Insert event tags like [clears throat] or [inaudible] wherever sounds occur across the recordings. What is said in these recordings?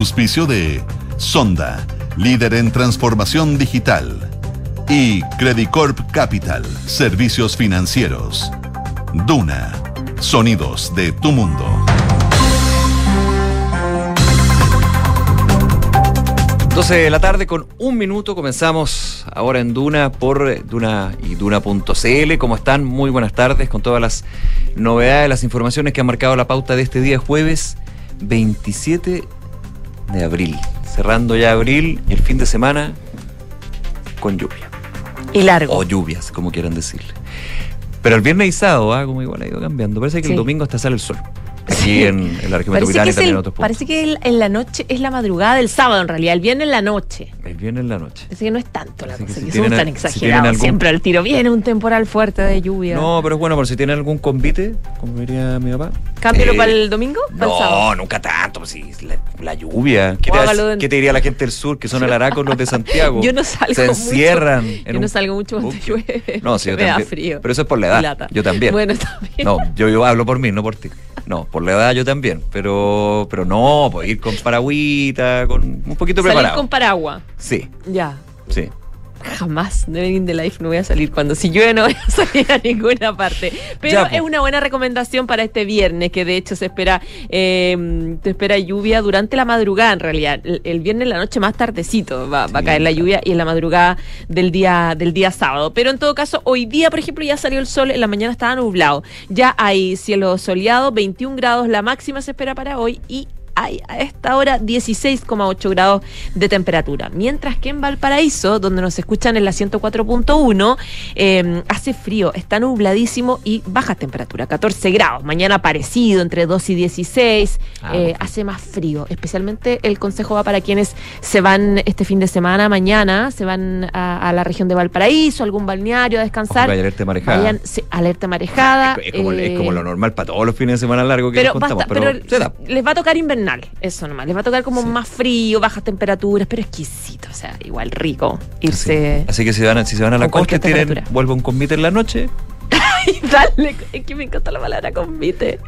Auspicio de Sonda, líder en transformación digital. Y Credicorp Capital, servicios financieros. Duna, sonidos de tu mundo. 12 de la tarde con un minuto comenzamos ahora en Duna por Duna y Duna.cl. ¿Cómo están? Muy buenas tardes con todas las novedades, las informaciones que han marcado la pauta de este día jueves 27 de abril. Cerrando ya abril y el fin de semana con lluvia. Y largo. O lluvias, como quieran decirle. Pero el viernes y sábado, ah, como igual ha ido cambiando. Parece que Sí. el domingo hasta sale el sol. Aquí en, en la región Parece metropolitana y también en el- otros puntos. parece que el- en la noche es la madrugada del sábado, en realidad. El viernes en la noche. El viernes en la noche. Parece que no es tanto la Así que cosa, si que tienen tan si tienen exagerados. algún- Siempre al tiro viene un temporal fuerte de lluvia. No, pero es bueno, por si tienen algún convite, como diría mi papá. Cámbialo Eh, para el domingo, para el sábado. No, nunca tanto, pues sí, la, la lluvia. ¿Qué te, hágalo en- qué te diría la gente del sur, que son alaracos los de Santiago? [laughs] Yo no salgo Se mucho. encierran. en Yo no salgo mucho cuando llueve. No, sí, [laughs] yo Me da también. frío. Pero eso es por la edad. Yo también. Bueno, bien. No, yo, yo hablo por mí, no por ti. No, por la edad yo también. Pero, pero no, pues ir con paragüita, con un poquito Salir preparado. con paraguas. Sí, Ya. sí. Jamás de Living the Life no voy a salir. Cuando si llueve no voy a [laughs] salir a ninguna parte. Pero Ya, es una buena recomendación para este viernes, que de hecho se espera, eh, te espera lluvia durante la madrugada en realidad. El, el viernes en la noche más tardecito va, va a caer la lluvia y en la madrugada del día, del día sábado. Pero en todo caso, hoy día, por ejemplo, ya salió el sol, en la mañana estaba nublado. Ya hay cielo soleado, 21 grados la máxima se espera para hoy y hay a esta hora 16,8 grados de temperatura. Mientras que en Valparaíso, donde nos escuchan en la 104.1, eh, hace frío, está nubladísimo y baja temperatura, 14 grados. Mañana parecido, entre 2 y 16. Ah, eh, hace más frío. Especialmente el consejo va para quienes se van este fin de semana, mañana, se van a, a la región de Valparaíso, algún balneario a descansar. Ojo alerta marejada. Vayan, sí, alerta marejada. Es, es como, es eh, como lo normal para todos los fines de semana largos que pero, nos contamos. basta- pero, pero les va a tocar invernal, eso nomás. Les va a tocar como Sí. más frío, bajas temperaturas, pero exquisito. O sea, igual rico irse. Así que si, van si se van a la costa, tienen, [laughs] vuelvo un convite en la noche. Y dale, es que me encanta la palabra convite.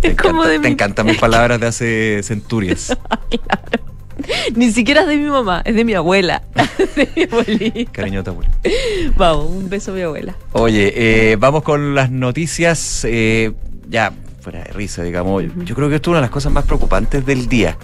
Te Es como encanta- de Te mi. encantan mis palabras de hace centurias. [laughs] Claro. Ni siquiera es de mi mamá, es de mi abuela. [laughs] de mi abuelita. Cariño de tu abuela. Vamos, un beso a mi abuela. Oye, eh, vamos con las noticias. eh, ya, fuera de risa, digamos. Yo creo que esto es una de las cosas más preocupantes del día.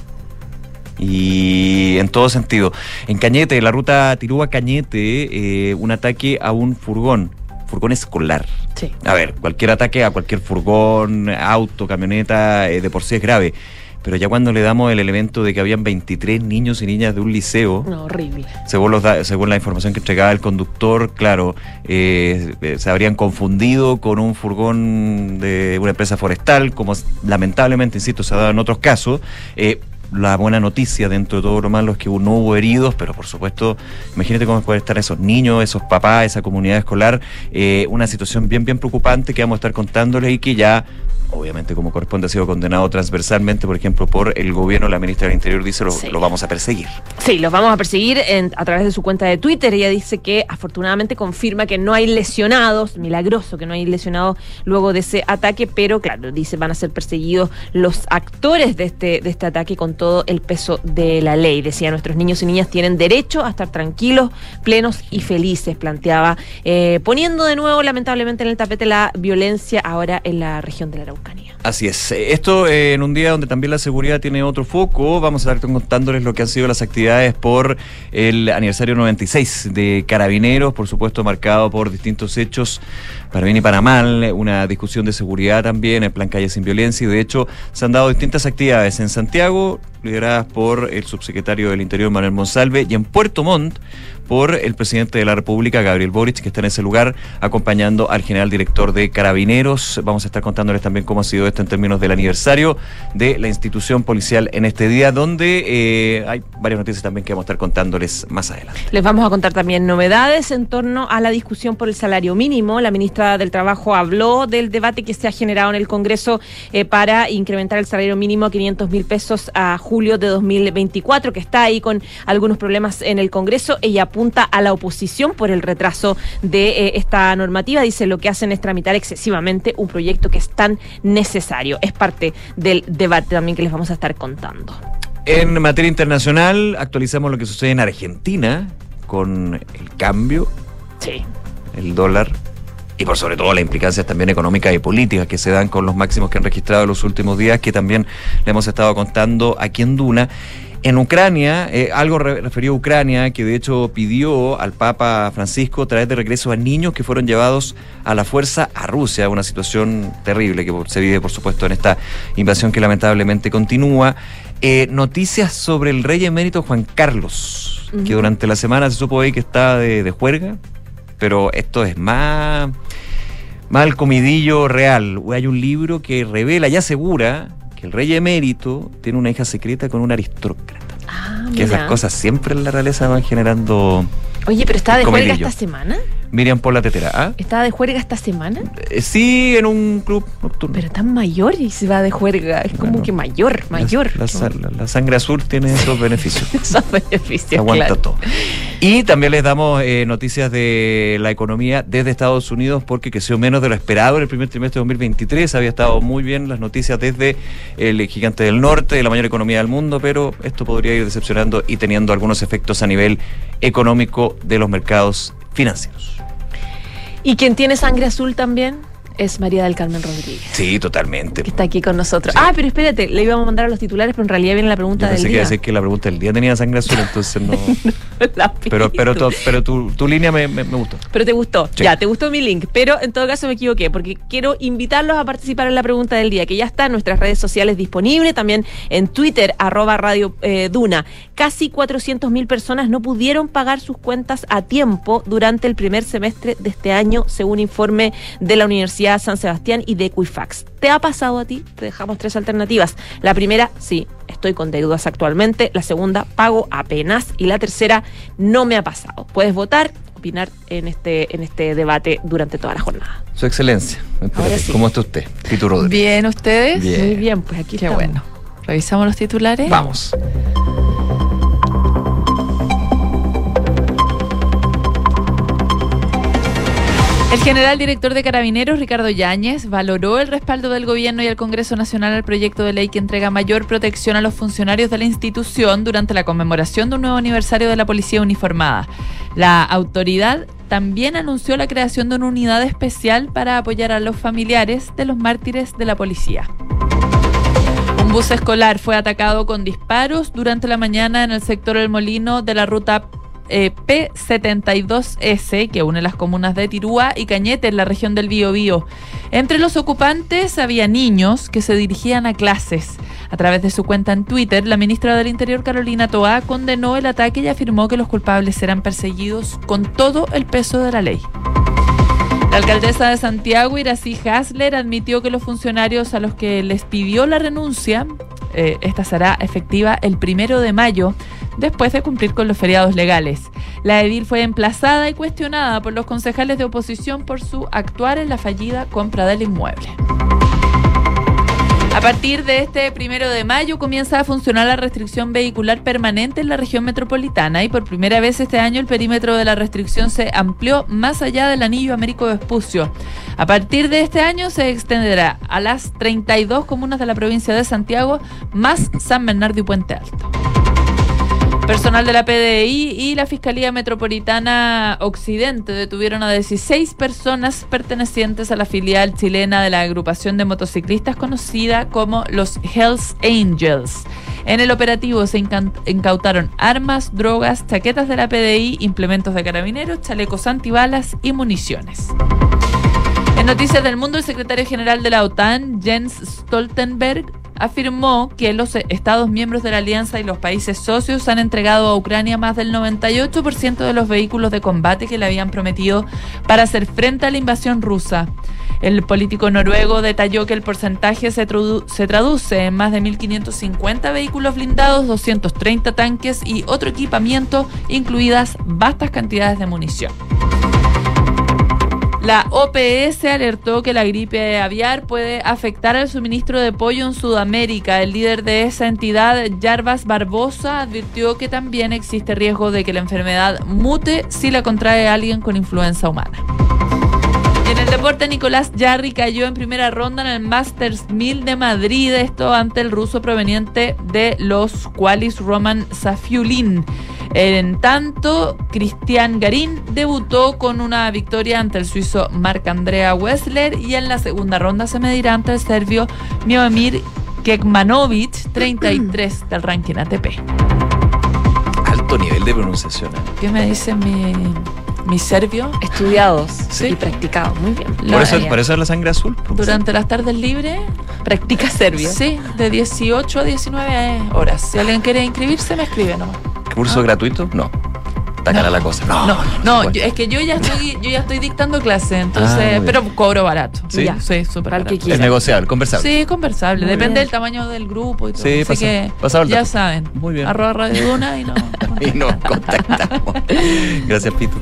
Y en todo sentido. En Cañete, la ruta Tirúa-Cañete, eh, un ataque a un furgón, furgón escolar. Sí. A ver, cualquier ataque a cualquier furgón, auto, camioneta, eh, de por sí es grave. Pero ya cuando le damos el elemento de que habían 23 niños y niñas de un liceo, No, horrible. según, los da- según la información que entregaba el conductor, claro, eh, eh, se habrían confundido con un furgón de una empresa forestal, como lamentablemente, insisto, se ha dado en otros casos. Eh, la buena noticia dentro de todo lo malo es que no hubo heridos, pero por supuesto, imagínate cómo pueden estar esos niños, esos papás, esa comunidad escolar, eh, una situación bien, bien preocupante que vamos a estar contándoles y que ya, obviamente como corresponde, ha sido condenado transversalmente, por ejemplo, por el gobierno, la ministra del Interior dice, lo, Sí. lo vamos a perseguir. Sí, los vamos a perseguir en- a través de su cuenta de Twitter. Ella dice que afortunadamente confirma que no hay lesionados, milagroso que no hay lesionados luego de ese ataque, pero claro, dice van a ser perseguidos los actores de este, de este ataque con todo el peso de la ley. Decía, nuestros niños y niñas tienen derecho a estar tranquilos, plenos y felices, planteaba, eh, poniendo de nuevo lamentablemente en el tapete la violencia ahora en la región de la Araucanía. Así es. Eh, Esto eh, en un día donde también la seguridad tiene otro foco. Vamos a estar contándoles lo que han sido las actividades por el aniversario 96 de Carabineros, por supuesto marcado por distintos hechos para bien y para mal, una discusión de seguridad también, el plan Calle Sin Violencia, y de hecho se han dado distintas actividades en Santiago, lideradas por el subsecretario del Interior Manuel Monsalve, y en Puerto Montt por el presidente de la República, Gabriel Boric, que está en ese lugar acompañando al general director de Carabineros. Vamos a estar contándoles también cómo ha sido esto en términos del aniversario de la institución policial en este día, donde eh, hay varias noticias también que vamos a estar contándoles más adelante. Les vamos a contar también novedades en torno a la discusión por el salario mínimo. La ministra del Trabajo habló del debate que se ha generado en el Congreso eh, para incrementar el salario mínimo a 500 mil pesos a julio de 2024, que está ahí con algunos problemas en el Congreso. Ella apunta a la oposición por el retraso de eh, esta normativa. Dice lo que hacen es tramitar excesivamente un proyecto que es tan necesario. Es parte del debate también que les vamos a estar contando. En materia internacional, actualizamos lo que sucede en Argentina con el cambio, Sí. el dólar y por sobre todo las implicancias también económicas y políticas que se dan con los máximos que han registrado en los últimos días, que también le hemos estado contando aquí en Duna. En Ucrania, eh, algo re- referido a Ucrania, que de hecho pidió al Papa Francisco traer de regreso a niños que fueron llevados a la fuerza a Rusia, una situación terrible que se vive, por supuesto, en esta invasión que lamentablemente continúa. Eh, noticias sobre el rey emérito Juan Carlos, que durante la semana se supo ahí que está de, de juerga, pero esto es más, más el comidillo real. Hay un libro que revela y asegura que el rey emérito tiene una hija secreta con un aristócrata. Ah, Que esas cosas siempre en la realeza van generando Oye, pero estaba de juerga esta semana. Miriam por la tetera. ¿ah? ¿Estaba de juerga esta semana? Eh, sí, en un club nocturno. Pero tan mayor y se va de juerga. Es como Bueno, que mayor, mayor. La, la- la sangre azul tiene esos beneficios. [laughs] Esos beneficios, aguanta claro. todo. Y también les damos eh, noticias de la economía desde Estados Unidos porque creció menos de lo esperado en el primer trimestre de 2023. Había estado muy bien las noticias desde el gigante del norte, la mayor economía del mundo, pero esto podría ir decepcionando y teniendo algunos efectos a nivel económico de los mercados financieros. Y quien tiene sangre azul también es María del Carmen Rodríguez. Sí, totalmente. Que está aquí con nosotros. Sí. Ah, pero espérate, le íbamos a mandar a los titulares, pero en realidad viene la Yo pregunta pensé del que iba a día. decir que la pregunta del día tenía sangre azul, entonces no. [laughs] La pero pero, tu, pero tu, tu línea me, me, me gustó. Pero te gustó, Sí. ya, te gustó mi link. Pero en todo caso me equivoqué, porque quiero invitarlos a participar en la pregunta del día, que ya está en nuestras redes sociales disponible, también en Twitter, arroba Radio eh, Duna. Casi 400 mil personas no pudieron pagar sus cuentas a tiempo durante el primer semestre de este año, según informe de la Universidad San Sebastián y de Equifax. ¿Te ha pasado a ti? Te dejamos tres alternativas. La primera, sí, estoy con deudas actualmente. La segunda, pago apenas. Y la tercera, no me ha pasado. Puedes votar, opinar en este, en este debate durante toda la jornada. Su excelencia. Sí. ¿Cómo está usted? Tito Rodríguez. Bien, ¿ustedes? Bien. Muy bien, pues aquí Qué estamos. bueno. ¿Revisamos los titulares? Vamos. El general director de Carabineros, Ricardo Yáñez, valoró el respaldo del Gobierno y el Congreso Nacional al proyecto de ley que entrega mayor protección a los funcionarios de la institución durante la conmemoración de un nuevo aniversario de la Policía Uniformada. La autoridad también anunció la creación de una unidad especial para apoyar a los familiares de los mártires de la policía. Un bus escolar fue atacado con disparos durante la mañana en el sector El Molino de la ruta eh, P72S que une las comunas de Tirúa y Cañete en la región del Biobío. Entre los ocupantes había niños que se dirigían a clases. A través de su cuenta en Twitter, la ministra del Interior Carolina Toá condenó el ataque y afirmó que los culpables serán perseguidos con todo el peso de la ley. La alcaldesa de Santiago, Irací Hasler, admitió que los funcionarios a los que les pidió la renuncia, eh, esta será efectiva el primero de mayo, después de cumplir con los feriados legales. La edil fue emplazada y cuestionada por los concejales de oposición por su actuar en la fallida compra del inmueble. A partir de este primero de mayo comienza a funcionar la restricción vehicular permanente en la región metropolitana y por primera vez este año el perímetro de la restricción se amplió más allá del anillo Américo Vespucio. A partir de este año se extenderá a las 32 comunas de la provincia de Santiago más San Bernardo y Puente Alto. Personal de la PDI y la Fiscalía Metropolitana Occidente detuvieron a 16 personas pertenecientes a la filial chilena de la agrupación de motociclistas conocida como los Hells Angels. En el operativo se incautaron armas, drogas, chaquetas de la PDI, implementos de carabineros, chalecos antibalas y municiones. En noticias del mundo, el secretario general de la OTAN, Jens Stoltenberg, afirmó que los Estados miembros de la alianza y los países socios han entregado a Ucrania más del 98% de los vehículos de combate que le habían prometido para hacer frente a la invasión rusa. El político noruego detalló que el porcentaje se, tradu- se traduce en más de 1.550 vehículos blindados, 230 tanques y otro equipamiento, incluidas vastas cantidades de munición. La OPS alertó que la gripe aviar puede afectar al suministro de pollo en Sudamérica. El líder de esa entidad, Jarbas Barbosa, advirtió que también existe riesgo de que la enfermedad mute si la contrae alguien con influenza humana. El deporte, Nicolás Jarry cayó en primera ronda en el Masters 1000 de Madrid, esto ante el ruso proveniente de los Qualis Roman Safiulin. En tanto, Cristian Garín debutó con una victoria ante el suizo Marc-Andrea Wessler y en la segunda ronda se medirá ante el serbio Miomir Kekmanovic, [clears throat] 33 del ranking ATP. Alto nivel de pronunciación. ¿eh? ¿Qué me dice mi, mi serbio? Estudiados Sí. y practicados. Muy bien. Por eso, por eso es la sangre azul. pues. Durante las tardes libres, Practica serbio. sí, de 18 a 19 horas. Si alguien quiere inscribirse, me escribe nomás. ¿Curso gratuito? No. Está cara la cosa. No, No, no, supuesto. yo- es que yo ya estoy, yo ya estoy dictando clase, Ah, entonces, pero cobro barato. Sí. Ya, sí, súper Para el que barato. quiera. Es negociable, conversable. Sí, conversable. Muy Depende bien. del tamaño del grupo y todo. Sí, Así pasa- que ya saben. Muy bien. Arroba Radio Duna y no. [laughs] Y nos contactamos. Gracias, Pito.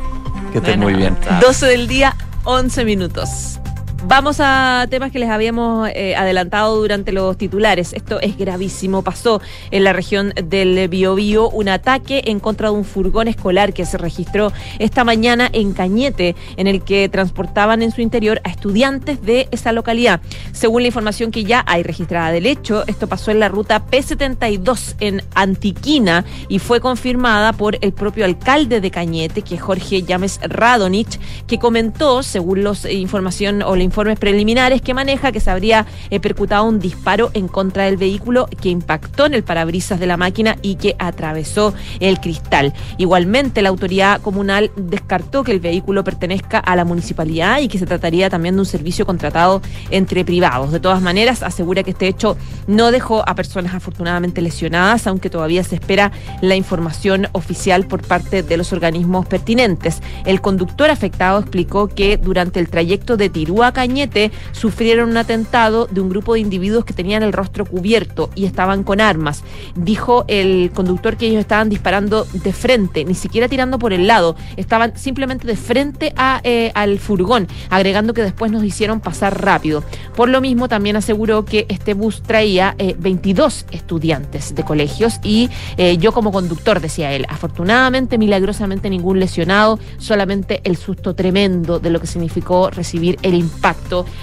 Que estés De muy bien. Chao. 12 del día, 11 minutos. Vamos a temas que les habíamos eh, adelantado durante los titulares. Esto es gravísimo. Pasó en la región del Biobío un ataque en contra de un furgón escolar que se registró esta mañana en Cañete, en el que transportaban en su interior a estudiantes de esa localidad. Según la información que ya hay registrada del hecho, esto pasó en la ruta P72 en Antiquina y fue confirmada por el propio alcalde de Cañete, que es Jorge Llames Radonich, que comentó, según los eh, información o los informes preliminares que maneja, que se habría eh, percutado un disparo en contra del vehículo que impactó en el parabrisas de la máquina y que atravesó el cristal. Igualmente, la autoridad comunal descartó que el vehículo pertenezca a la municipalidad y que se trataría también de un servicio contratado entre privados. De todas maneras, asegura que este hecho no dejó a personas afortunadamente lesionadas, aunque todavía se espera la información oficial por parte de los organismos pertinentes. El conductor afectado explicó que durante el trayecto de Tirúa Cañete sufrieron un atentado de un grupo de individuos que tenían el rostro cubierto y estaban con armas. Dijo el conductor que ellos estaban disparando de frente, ni siquiera tirando por el lado, estaban simplemente de frente a, eh, al furgón, agregando que después nos hicieron pasar rápido. Por lo mismo, también aseguró que este bus traía eh, 22 estudiantes de colegios y eh, yo como conductor, decía él, afortunadamente, milagrosamente ningún lesionado, solamente el susto tremendo de lo que significó recibir el impacto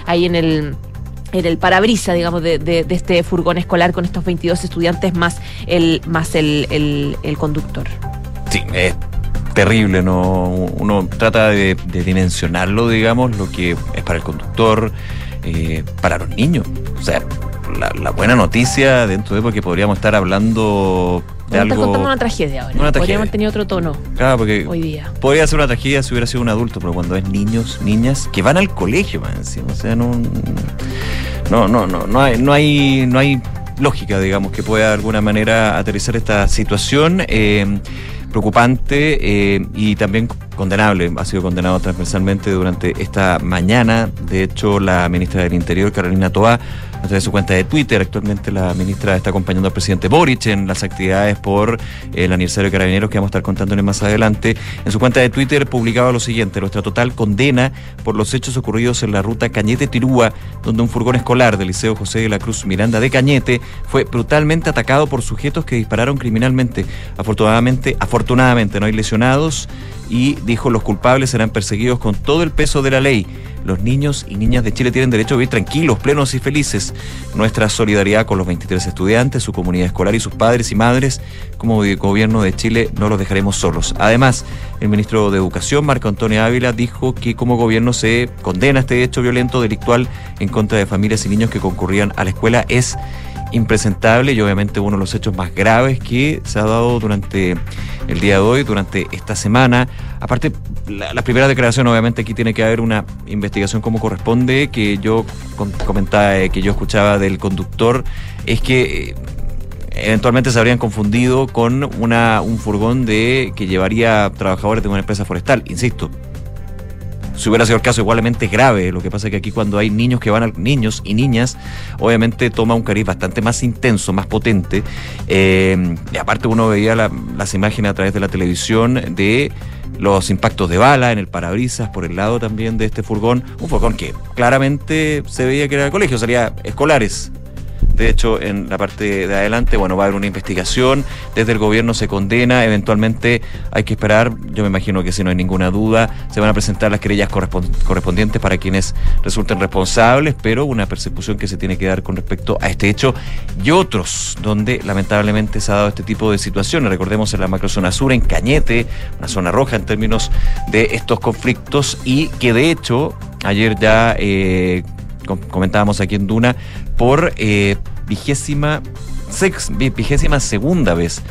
ahí en el en el parabrisa, digamos, de, este furgón escolar con estos 22 estudiantes más el, más el, el- conductor. Sí, es terrible, ¿no? Uno trata de, de dimensionarlo, digamos, lo que es para el conductor, eh, para los niños. O sea, la, la buena noticia dentro de porque podríamos estar hablando de Estás contando algo. una tragedia ahora. Una tragedia. Podríamos tener otro tono Claro, porque hoy día. podría ser una tragedia si hubiera sido un adulto, pero cuando es niños, niñas, que van al colegio, man, encima, o sea, no, no, no, no, no hay, no hay, no hay lógica, digamos, que pueda de alguna manera aterrizar esta situación. eh, preocupante eh, y también condenable, ha sido condenado transversalmente durante esta mañana. De hecho, la ministra del Interior, Carolina Toá, a través de su cuenta de Twitter, actualmente la ministra está acompañando al presidente Boric en las actividades por el aniversario de Carabineros que vamos a estar contándole más adelante. En su cuenta de Twitter publicaba lo siguiente, nuestra total condena por los hechos ocurridos en la ruta Cañete-Tirúa, donde un furgón escolar del Liceo José de la Cruz Miranda de Cañete fue brutalmente atacado por sujetos que dispararon criminalmente. Afortunadamente, afortunadamente no hay lesionados y dijo los culpables serán perseguidos con todo el peso de la ley. Los niños y niñas de Chile tienen derecho a vivir tranquilos, plenos y felices. Nuestra solidaridad con los 23 estudiantes, su comunidad escolar y sus padres y madres, como gobierno de Chile, no los dejaremos solos. Además, el ministro de Educación, Marco Antonio Ávila, dijo que como gobierno se condena este hecho violento delictual en contra de familias y niños que concurrían a la escuela. Es impresentable y obviamente uno de los hechos más graves que se ha dado durante el día de hoy, durante esta semana. Aparte, la, la primera declaración, obviamente aquí tiene que haber una investigación como corresponde, que yo comentaba, eh, que yo escuchaba del conductor, es que... eh, Eventualmente se habrían confundido con una, un furgón de que llevaría trabajadores de una empresa forestal. Insisto, si hubiera sido el caso igualmente grave. Lo que pasa es que aquí cuando hay niños que van niños y niñas, obviamente toma un cariz bastante más intenso, más potente. Eh, y aparte uno veía la- las imágenes a través de la televisión de los impactos de bala en el parabrisas por el lado también de este furgón. Un furgón que claramente se veía que era colegio, sería escolares. De hecho, en la parte de adelante, bueno, va a haber una investigación, desde el gobierno se condena, eventualmente hay que esperar, yo me imagino que si no hay ninguna duda, se van a presentar las querellas correspondientes para quienes resulten responsables, pero una persecución que se tiene que dar con respecto a este hecho y otros, donde lamentablemente se ha dado este tipo de situaciones. Recordemos en la macrozona sur, en Cañete, una zona roja en términos de estos conflictos y que de hecho ayer ya eh, comentábamos aquí en Duna, por eh, vigésima, sex, vigésima segunda vez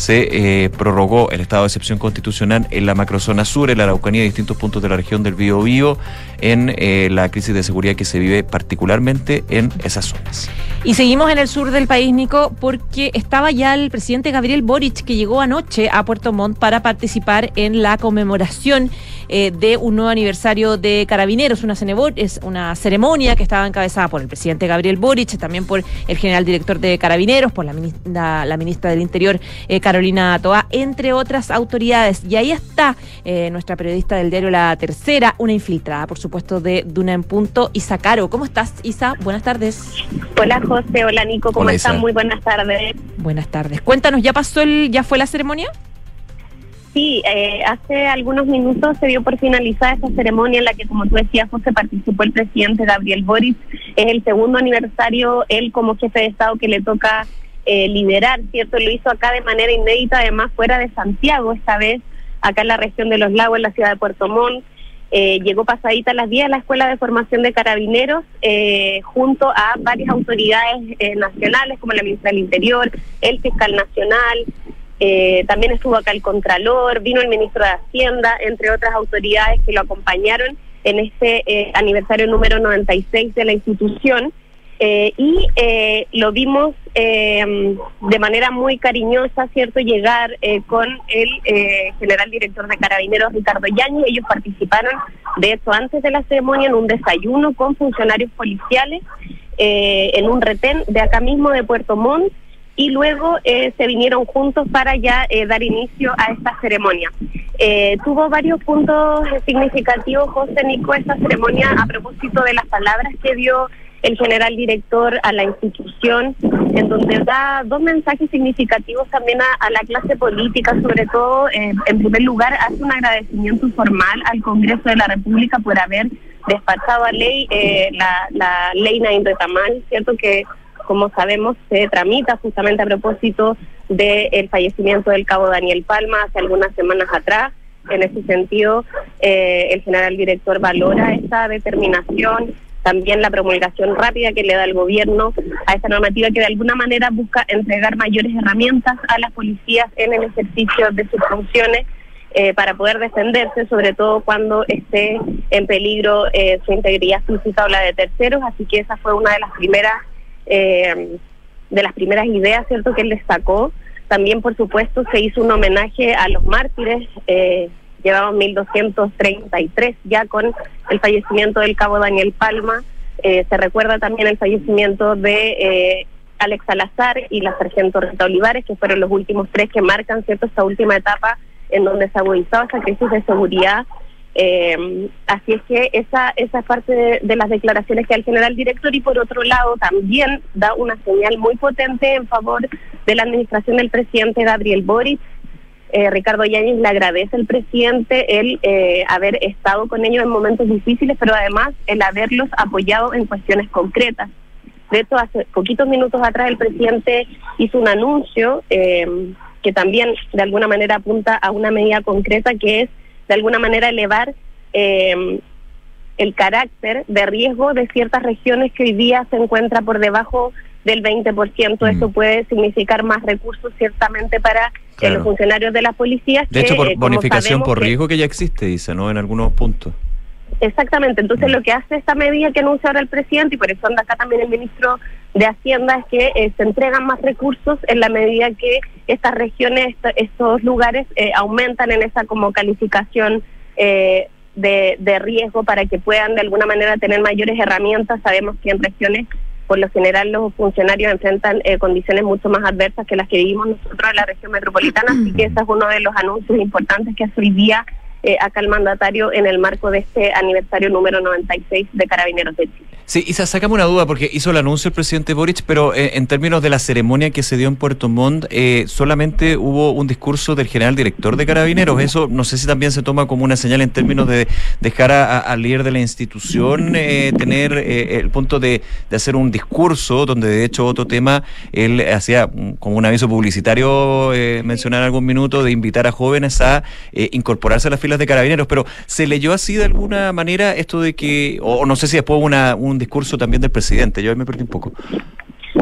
se eh, prorrogó el estado de excepción constitucional en la macrozona sur, en la Araucanía y distintos puntos de la región del Bío en eh, la crisis de seguridad que se vive particularmente en esas zonas. Y seguimos en el sur del país, Nico, porque estaba ya el presidente Gabriel Boric que llegó anoche a Puerto Montt para participar en la conmemoración eh, de un nuevo aniversario de Carabineros, una, es una ceremonia que estaba encabezada por el presidente Gabriel Boric, también por el general director de Carabineros, por la ministra, la ministra del Interior eh, Carolina Toa, entre otras autoridades. Y ahí está eh, nuestra periodista del diario La Tercera, una infiltrada, por supuesto, de Duna en Punto, Isa Caro. ¿Cómo estás, Isa? Buenas tardes. Hola, José. Hola, Nico. ¿Cómo están? Muy buenas tardes. Buenas tardes. Cuéntanos, ¿ya pasó el, ya fue la ceremonia? Sí, eh, hace algunos minutos se dio por finalizada esta ceremonia en la que, como tú decías, José, participó el presidente Gabriel Boric. Es el segundo aniversario, él como jefe de Estado que le toca eh, liderar, ¿cierto? Lo hizo acá de manera inédita, además fuera de Santiago, esta vez acá en la región de Los Lagos, en la ciudad de Puerto Montt. Eh, llegó pasadita las 10 a la Escuela de Formación de Carabineros eh, junto a varias autoridades nacionales como la ministra del Interior, el fiscal nacional, eh, también estuvo acá el Contralor, vino el ministro de Hacienda, entre otras autoridades que lo acompañaron en este eh, aniversario número 96 de la institución. Eh, y lo vimos de manera muy cariñosa, ¿cierto?, llegar con el general director de Carabineros, Ricardo Yañez. Ellos participaron, de hecho, antes de la ceremonia en un desayuno con funcionarios policiales en un retén de acá mismo de Puerto Montt y luego eh, se vinieron juntos para ya eh, dar inicio a esta ceremonia. Eh, tuvo varios puntos significativos, José Nico, esta ceremonia a propósito de las palabras que dio el general director a la institución, en donde da dos mensajes significativos también a, la clase política, sobre todo, en primer lugar, hace un agradecimiento formal al Congreso de la República por haber despachado a ley la, la ley Nain Retamal, ¿cierto? Que como sabemos, se tramita justamente a propósito del fallecimiento del cabo Daniel Palma hace algunas semanas atrás. En ese sentido, eh, el general director valora esa determinación, también la promulgación rápida que le da el gobierno a esta normativa que de alguna manera busca entregar mayores herramientas a las policías en el ejercicio de sus funciones eh, para poder defenderse, sobre todo cuando esté en peligro eh, su integridad física o la de terceros. Así que esa fue una de las primeras eh, de las primeras ideas, ¿cierto?, que él destacó. También, por supuesto, se hizo un homenaje a los mártires. Llevamos 1233 ya con el fallecimiento del cabo Daniel Palma. Eh, se recuerda también el fallecimiento de eh, Alex Salazar y la sargento Rita Olivares, que fueron los últimos tres que marcan, ¿cierto?, esta última etapa en donde se agudizaba esa crisis de seguridad eh, así es que esa, esa parte de, las declaraciones que da el general director y por otro lado también da una señal muy potente en favor de la administración del presidente Gabriel Boric. Eh, Ricardo Yáñez le agradece al presidente el eh, haber estado con ellos en momentos difíciles, pero además el haberlos apoyado en cuestiones concretas. De hecho, hace poquitos minutos atrás el presidente hizo un anuncio eh, que también de alguna manera apunta a una medida concreta que es de alguna manera elevar eh, el carácter de riesgo de ciertas regiones que hoy día se encuentra por debajo del 20%. Esto mm. puede significar más recursos ciertamente para eh, los funcionarios de la policía. De hecho, por bonificación por riesgo que ya existe, dice, ¿no? En algunos puntos. Exactamente, entonces mm. lo que hace esta medida que anuncia ahora el presidente, y por eso anda acá también el ministro de Hacienda, es que eh, se entregan más recursos en la medida que estas regiones, estos lugares eh, aumentan en esa como calificación eh, de, de, riesgo para que puedan de alguna manera tener mayores herramientas. Sabemos que en regiones, por lo general, los funcionarios enfrentan condiciones mucho más adversas que las que vivimos nosotros en la región metropolitana, así que ese es uno de los anuncios importantes que hace hoy día eh, acá el mandatario en el marco de este aniversario número 96 de Carabineros de Chile. Sí, y sacamos una duda porque hizo el anuncio el presidente Boric, pero eh, en términos de la ceremonia que se dio en Puerto Montt, eh, solamente hubo un discurso del general director de Carabineros. Eso no sé si también se toma como una señal en términos de dejar al líder de la institución eh, tener el punto de, hacer un discurso, donde de hecho otro tema, él hacía como un aviso publicitario, mencionar algún minuto, de invitar a jóvenes a incorporarse a las filas de Carabineros. Pero ¿se leyó así de alguna manera esto de que, o no sé si después una, un discurso también del presidente. Yo ahí me perdí un poco.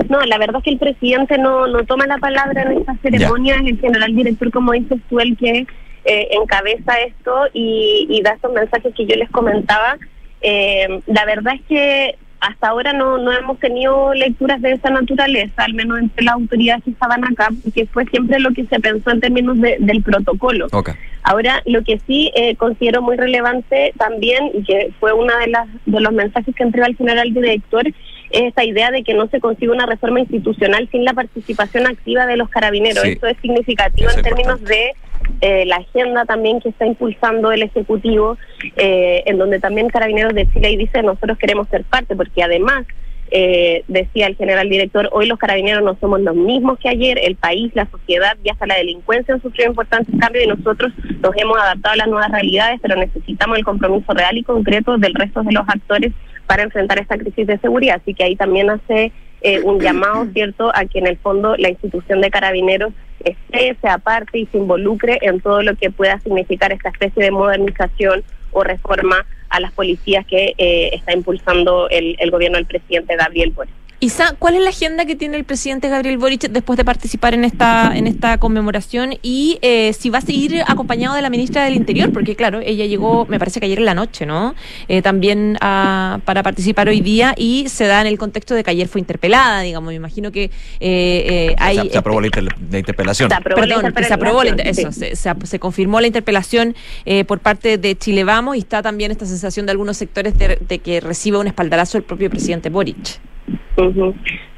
No, la verdad es que el presidente no, no toma la palabra en esta ceremonia, es el general director, como dices tú, el que eh, encabeza esto y, da estos mensajes que yo les comentaba. Eh, la verdad es que hasta ahora no, no hemos tenido lecturas de esa naturaleza, al menos entre las autoridades que estaban acá, porque fue siempre lo que se pensó en términos del protocolo. Ahora, lo que sí eh, considero muy relevante también, y que fue uno de, las, de los mensajes que entrega el general director, es esta idea de que no se consigue una reforma institucional sin la participación activa de los carabineros. Esto es significativo en términos de eh, la agenda también que está impulsando el Ejecutivo, eh, en donde también Carabineros de Chile dice nosotros queremos ser parte, porque además, eh, decía el general director, hoy los carabineros no somos los mismos que ayer, el país, la sociedad y hasta la delincuencia han sufrido importantes cambios y nosotros nos hemos adaptado a las nuevas realidades, pero necesitamos el compromiso real y concreto del resto de los actores para enfrentar esta crisis de seguridad. Así que ahí también hace eh, un llamado, [clears throat] ¿cierto?, a que en el fondo la institución de carabineros esté, se aparte y se involucre en todo lo que pueda significar esta especie de modernización o reforma a las policías que eh, está impulsando el, el gobierno del presidente Gabriel Boric. Isa, ¿cuál es la agenda que tiene el presidente Gabriel Boric después de participar en esta en esta conmemoración y eh, si va a seguir acompañado de la ministra del Interior? Porque claro, ella llegó, me parece que ayer en la noche, ¿no? Eh, también para participar hoy día y se da en el contexto de que ayer fue interpelada, digamos. Me imagino que eh, hay... Se, aprobó la, interpelación. Se aprobó Perdón, se aprobó eso, se, confirmó la interpelación por parte de Chile Vamos y está también esta sensación de algunos sectores de, de que recibe un espaldarazo el propio presidente Boric.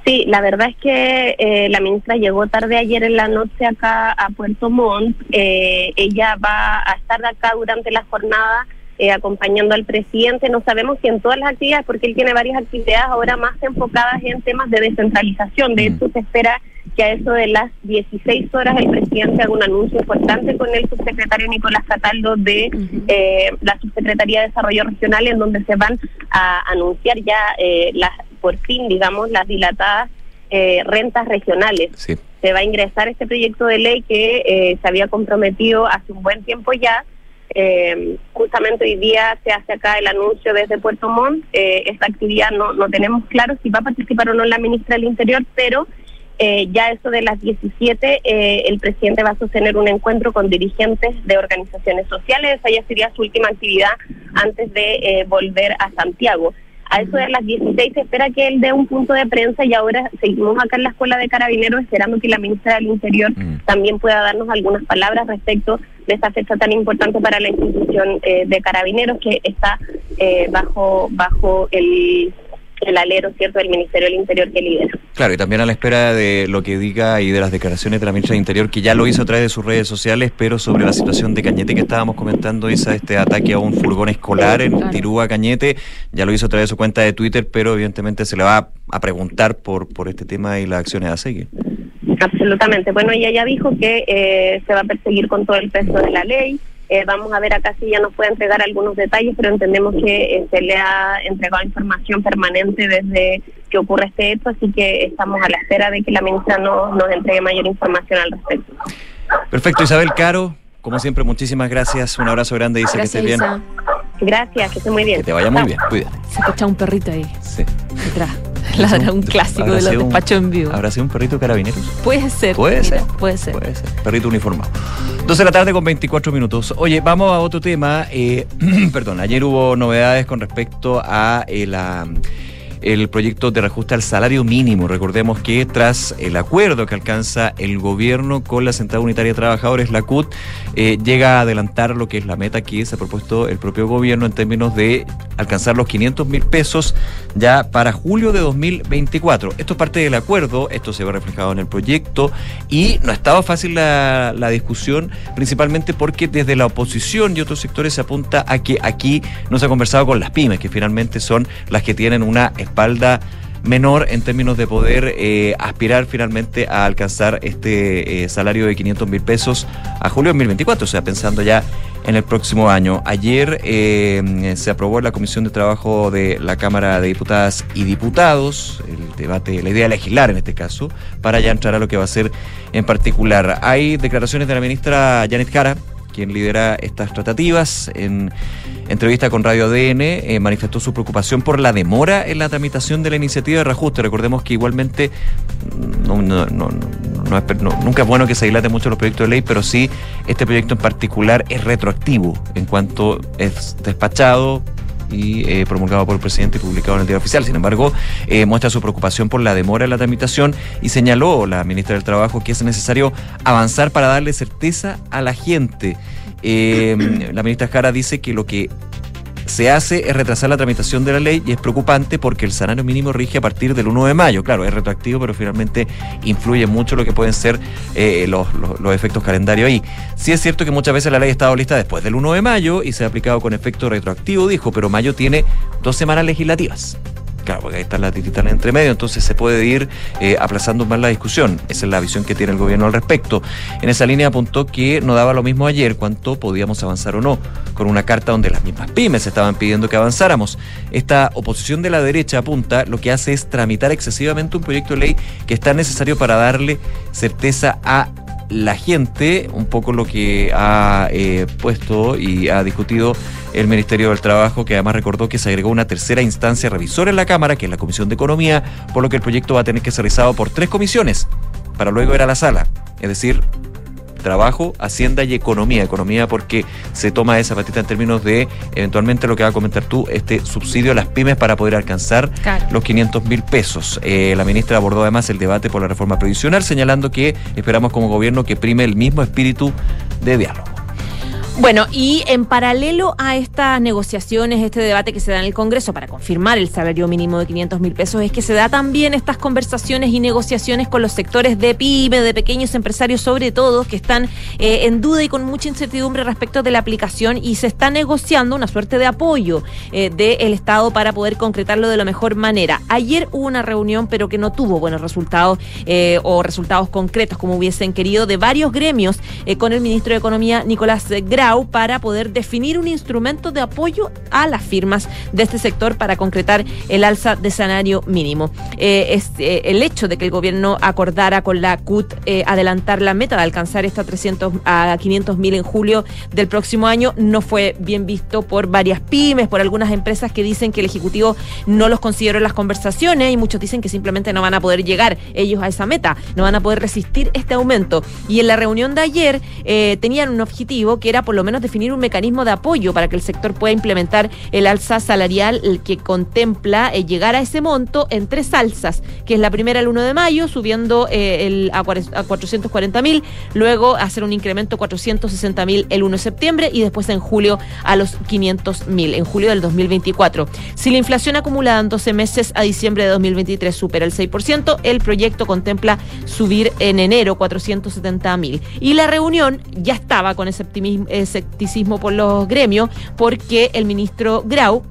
Sí, la verdad es que eh, la ministra llegó tarde ayer en la noche acá a Puerto Montt. Eh, ella va a estar acá durante la jornada eh, acompañando al presidente. No sabemos si en todas las actividades, porque él tiene varias actividades ahora más enfocadas en temas de descentralización. De hecho, se espera que a eso de las 16 horas el presidente haga un anuncio importante con el subsecretario Nicolás Cataldo de la Subsecretaría de Desarrollo Regional, en donde se van a anunciar ya las por fin, digamos, las dilatadas eh, rentas regionales. Se va a ingresar este proyecto de ley que eh, se había comprometido hace un buen tiempo ya. Eh, justamente hoy día se hace acá el anuncio desde Puerto Montt. esta actividad no, no tenemos claro si va a participar o no la ministra del Interior, pero ya eso de las 17, el presidente va a sostener un encuentro con dirigentes de organizaciones sociales. Esa ya sería su última actividad antes de volver a Santiago. A eso de las 16 se espera que él dé un punto de prensa y ahora seguimos acá en la Escuela de Carabineros esperando que la ministra del Interior mm. también pueda darnos algunas palabras respecto de esta fecha tan importante para la institución eh, de Carabineros que está eh, bajo, bajo el el alero cierto del Ministerio del Interior que lidera. Claro, y también a la espera de lo que diga y de las declaraciones de la ministra del Interior, que ya lo hizo a través de sus redes sociales, pero sobre la situación de Cañete que estábamos comentando, Isa, este ataque a un furgón escolar en Tirúa, Cañete, ya lo hizo a través de su cuenta de Twitter, pero evidentemente se le va a preguntar por, por este tema y las acciones a seguir. Absolutamente. Bueno, ella ya dijo que eh, se va a perseguir con todo el peso de la ley eh, vamos a ver acá si ya nos puede entregar algunos detalles, pero entendemos que eh, se le ha entregado información permanente desde que ocurre este hecho, así que estamos a la espera de que la ministra no, nos entregue mayor información al respecto. Perfecto, Isabel Caro, como siempre, muchísimas gracias. Un abrazo grande y dice que estés bien. Gracias, que esté muy bien. Que te vaya muy bien, cuídate. Se escucha un perrito ahí. Sí. Detrás. [laughs] Ladra un clásico de los despachos en vivo. ¿Habrá sido un perrito carabineros? Puede ser. Puede ser. Puede ser. Puede ser. Perrito uniformado. 12 de la tarde con 24 minutos. Oye, vamos a otro tema. Eh, [clears throat] perdón, ayer hubo novedades con respecto a eh, la el proyecto de reajuste al salario mínimo. Recordemos que tras el acuerdo que alcanza el gobierno con la Central Unitaria de Trabajadores, la CUT, eh, llega a adelantar lo que es la meta que se ha propuesto el propio gobierno en términos de alcanzar los 500 mil pesos ya para julio de 2024. Esto es parte del acuerdo, esto se ve reflejado en el proyecto y no ha estado fácil la, la discusión, principalmente porque desde la oposición y otros sectores se apunta a que aquí no se ha conversado con las pymes, que finalmente son las que tienen una espalda menor en términos de poder eh, aspirar finalmente a alcanzar este eh, salario de 500 mil pesos a julio de 2024, o sea, pensando ya en el próximo año. Ayer eh, se aprobó en la Comisión de Trabajo de la Cámara de Diputadas y Diputados el debate, la idea de legislar en este caso, para ya entrar a lo que va a ser en particular. Hay declaraciones de la ministra Janet Jara, quien lidera estas tratativas, en entrevista con Radio ADN, eh, manifestó su preocupación por la demora en la tramitación de la iniciativa de reajuste. Recordemos que igualmente nunca es bueno que se dilate mucho los proyectos de ley, pero sí este proyecto en particular es retroactivo en cuanto es despachado y eh, promulgado por el presidente y publicado en el diario oficial. Sin embargo, eh, muestra su preocupación por la demora en la tramitación y señaló la ministra del Trabajo que es necesario avanzar para darle certeza a la gente. Eh, [clears throat] la ministra Jara dice que lo que se hace es retrasar la tramitación de la ley y es preocupante porque el salario mínimo rige a partir del 1 de mayo. Claro, es retroactivo, pero finalmente influye mucho lo que pueden ser eh, los, los, efectos calendarios ahí. Sí es cierto que muchas veces la ley ha estado lista después del 1 de mayo y se ha aplicado con efecto retroactivo, dijo, pero mayo tiene dos semanas legislativas. Claro, porque ahí están las digitales entre medio, entonces se puede ir eh, aplazando más la discusión. Esa es la visión que tiene el gobierno al respecto. En esa línea apuntó que no daba lo mismo ayer cuánto podíamos avanzar o no, con una carta donde las mismas pymes estaban pidiendo que avanzáramos. Esta oposición de la derecha apunta lo que hace es tramitar excesivamente un proyecto de ley que está necesario para darle certeza a la gente, un poco lo que ha eh, puesto y ha discutido el Ministerio del Trabajo, que además recordó que se agregó una tercera instancia revisora en la Cámara, que es la Comisión de Economía, por lo que el proyecto va a tener que ser revisado por tres comisiones, para luego ir a la sala. Es decir, trabajo, hacienda y economía. Economía porque se toma esa patita en términos de eventualmente lo que va a comentar tú, este subsidio a las pymes para poder alcanzar los 500 mil pesos. Eh, la ministra abordó además el debate por la reforma previsional, señalando que esperamos como gobierno que prime el mismo espíritu de diálogo. Bueno, y en paralelo a estas negociaciones, este debate que se da en el Congreso para confirmar el salario mínimo de 500 mil pesos, es que se da también estas conversaciones y negociaciones con los sectores de pyme, de pequeños empresarios sobre todo, que están eh, en duda y con mucha incertidumbre respecto de la aplicación y se está negociando una suerte de apoyo eh, del Estado para poder concretarlo de la mejor manera. Ayer hubo una reunión, pero que no tuvo buenos resultados eh, o resultados concretos como hubiesen querido de varios gremios con el ministro de Economía, Nicolás Grau para poder definir un instrumento de apoyo a las firmas de este sector para concretar el alza de salario mínimo. Eh, eh, el hecho de que el gobierno acordara con la CUT eh, adelantar la meta de alcanzar esta 300 a 500 mil en julio del próximo año no fue bien visto por varias pymes, por algunas empresas que dicen que el Ejecutivo no los consideró en las conversaciones y muchos dicen que simplemente no van a poder llegar ellos a esa meta, no van a poder resistir este aumento. Y en la reunión de ayer tenían un objetivo que era por lo menos definir un mecanismo de apoyo para que el sector pueda implementar el alza salarial que contempla eh, llegar a ese monto en tres alzas, que es la primera el 1 de mayo, subiendo eh, el, a, 440 mil, luego hacer un incremento 460 mil el 1 de septiembre y después en julio a los 500 mil, en julio del 2024. Si la inflación acumulada en 12 meses a diciembre de 2023 supera el 6%, el proyecto contempla subir en enero 470 mil. Y la reunión ya estaba con ese optimismo, escepticismo por los gremios, porque el ministro Grau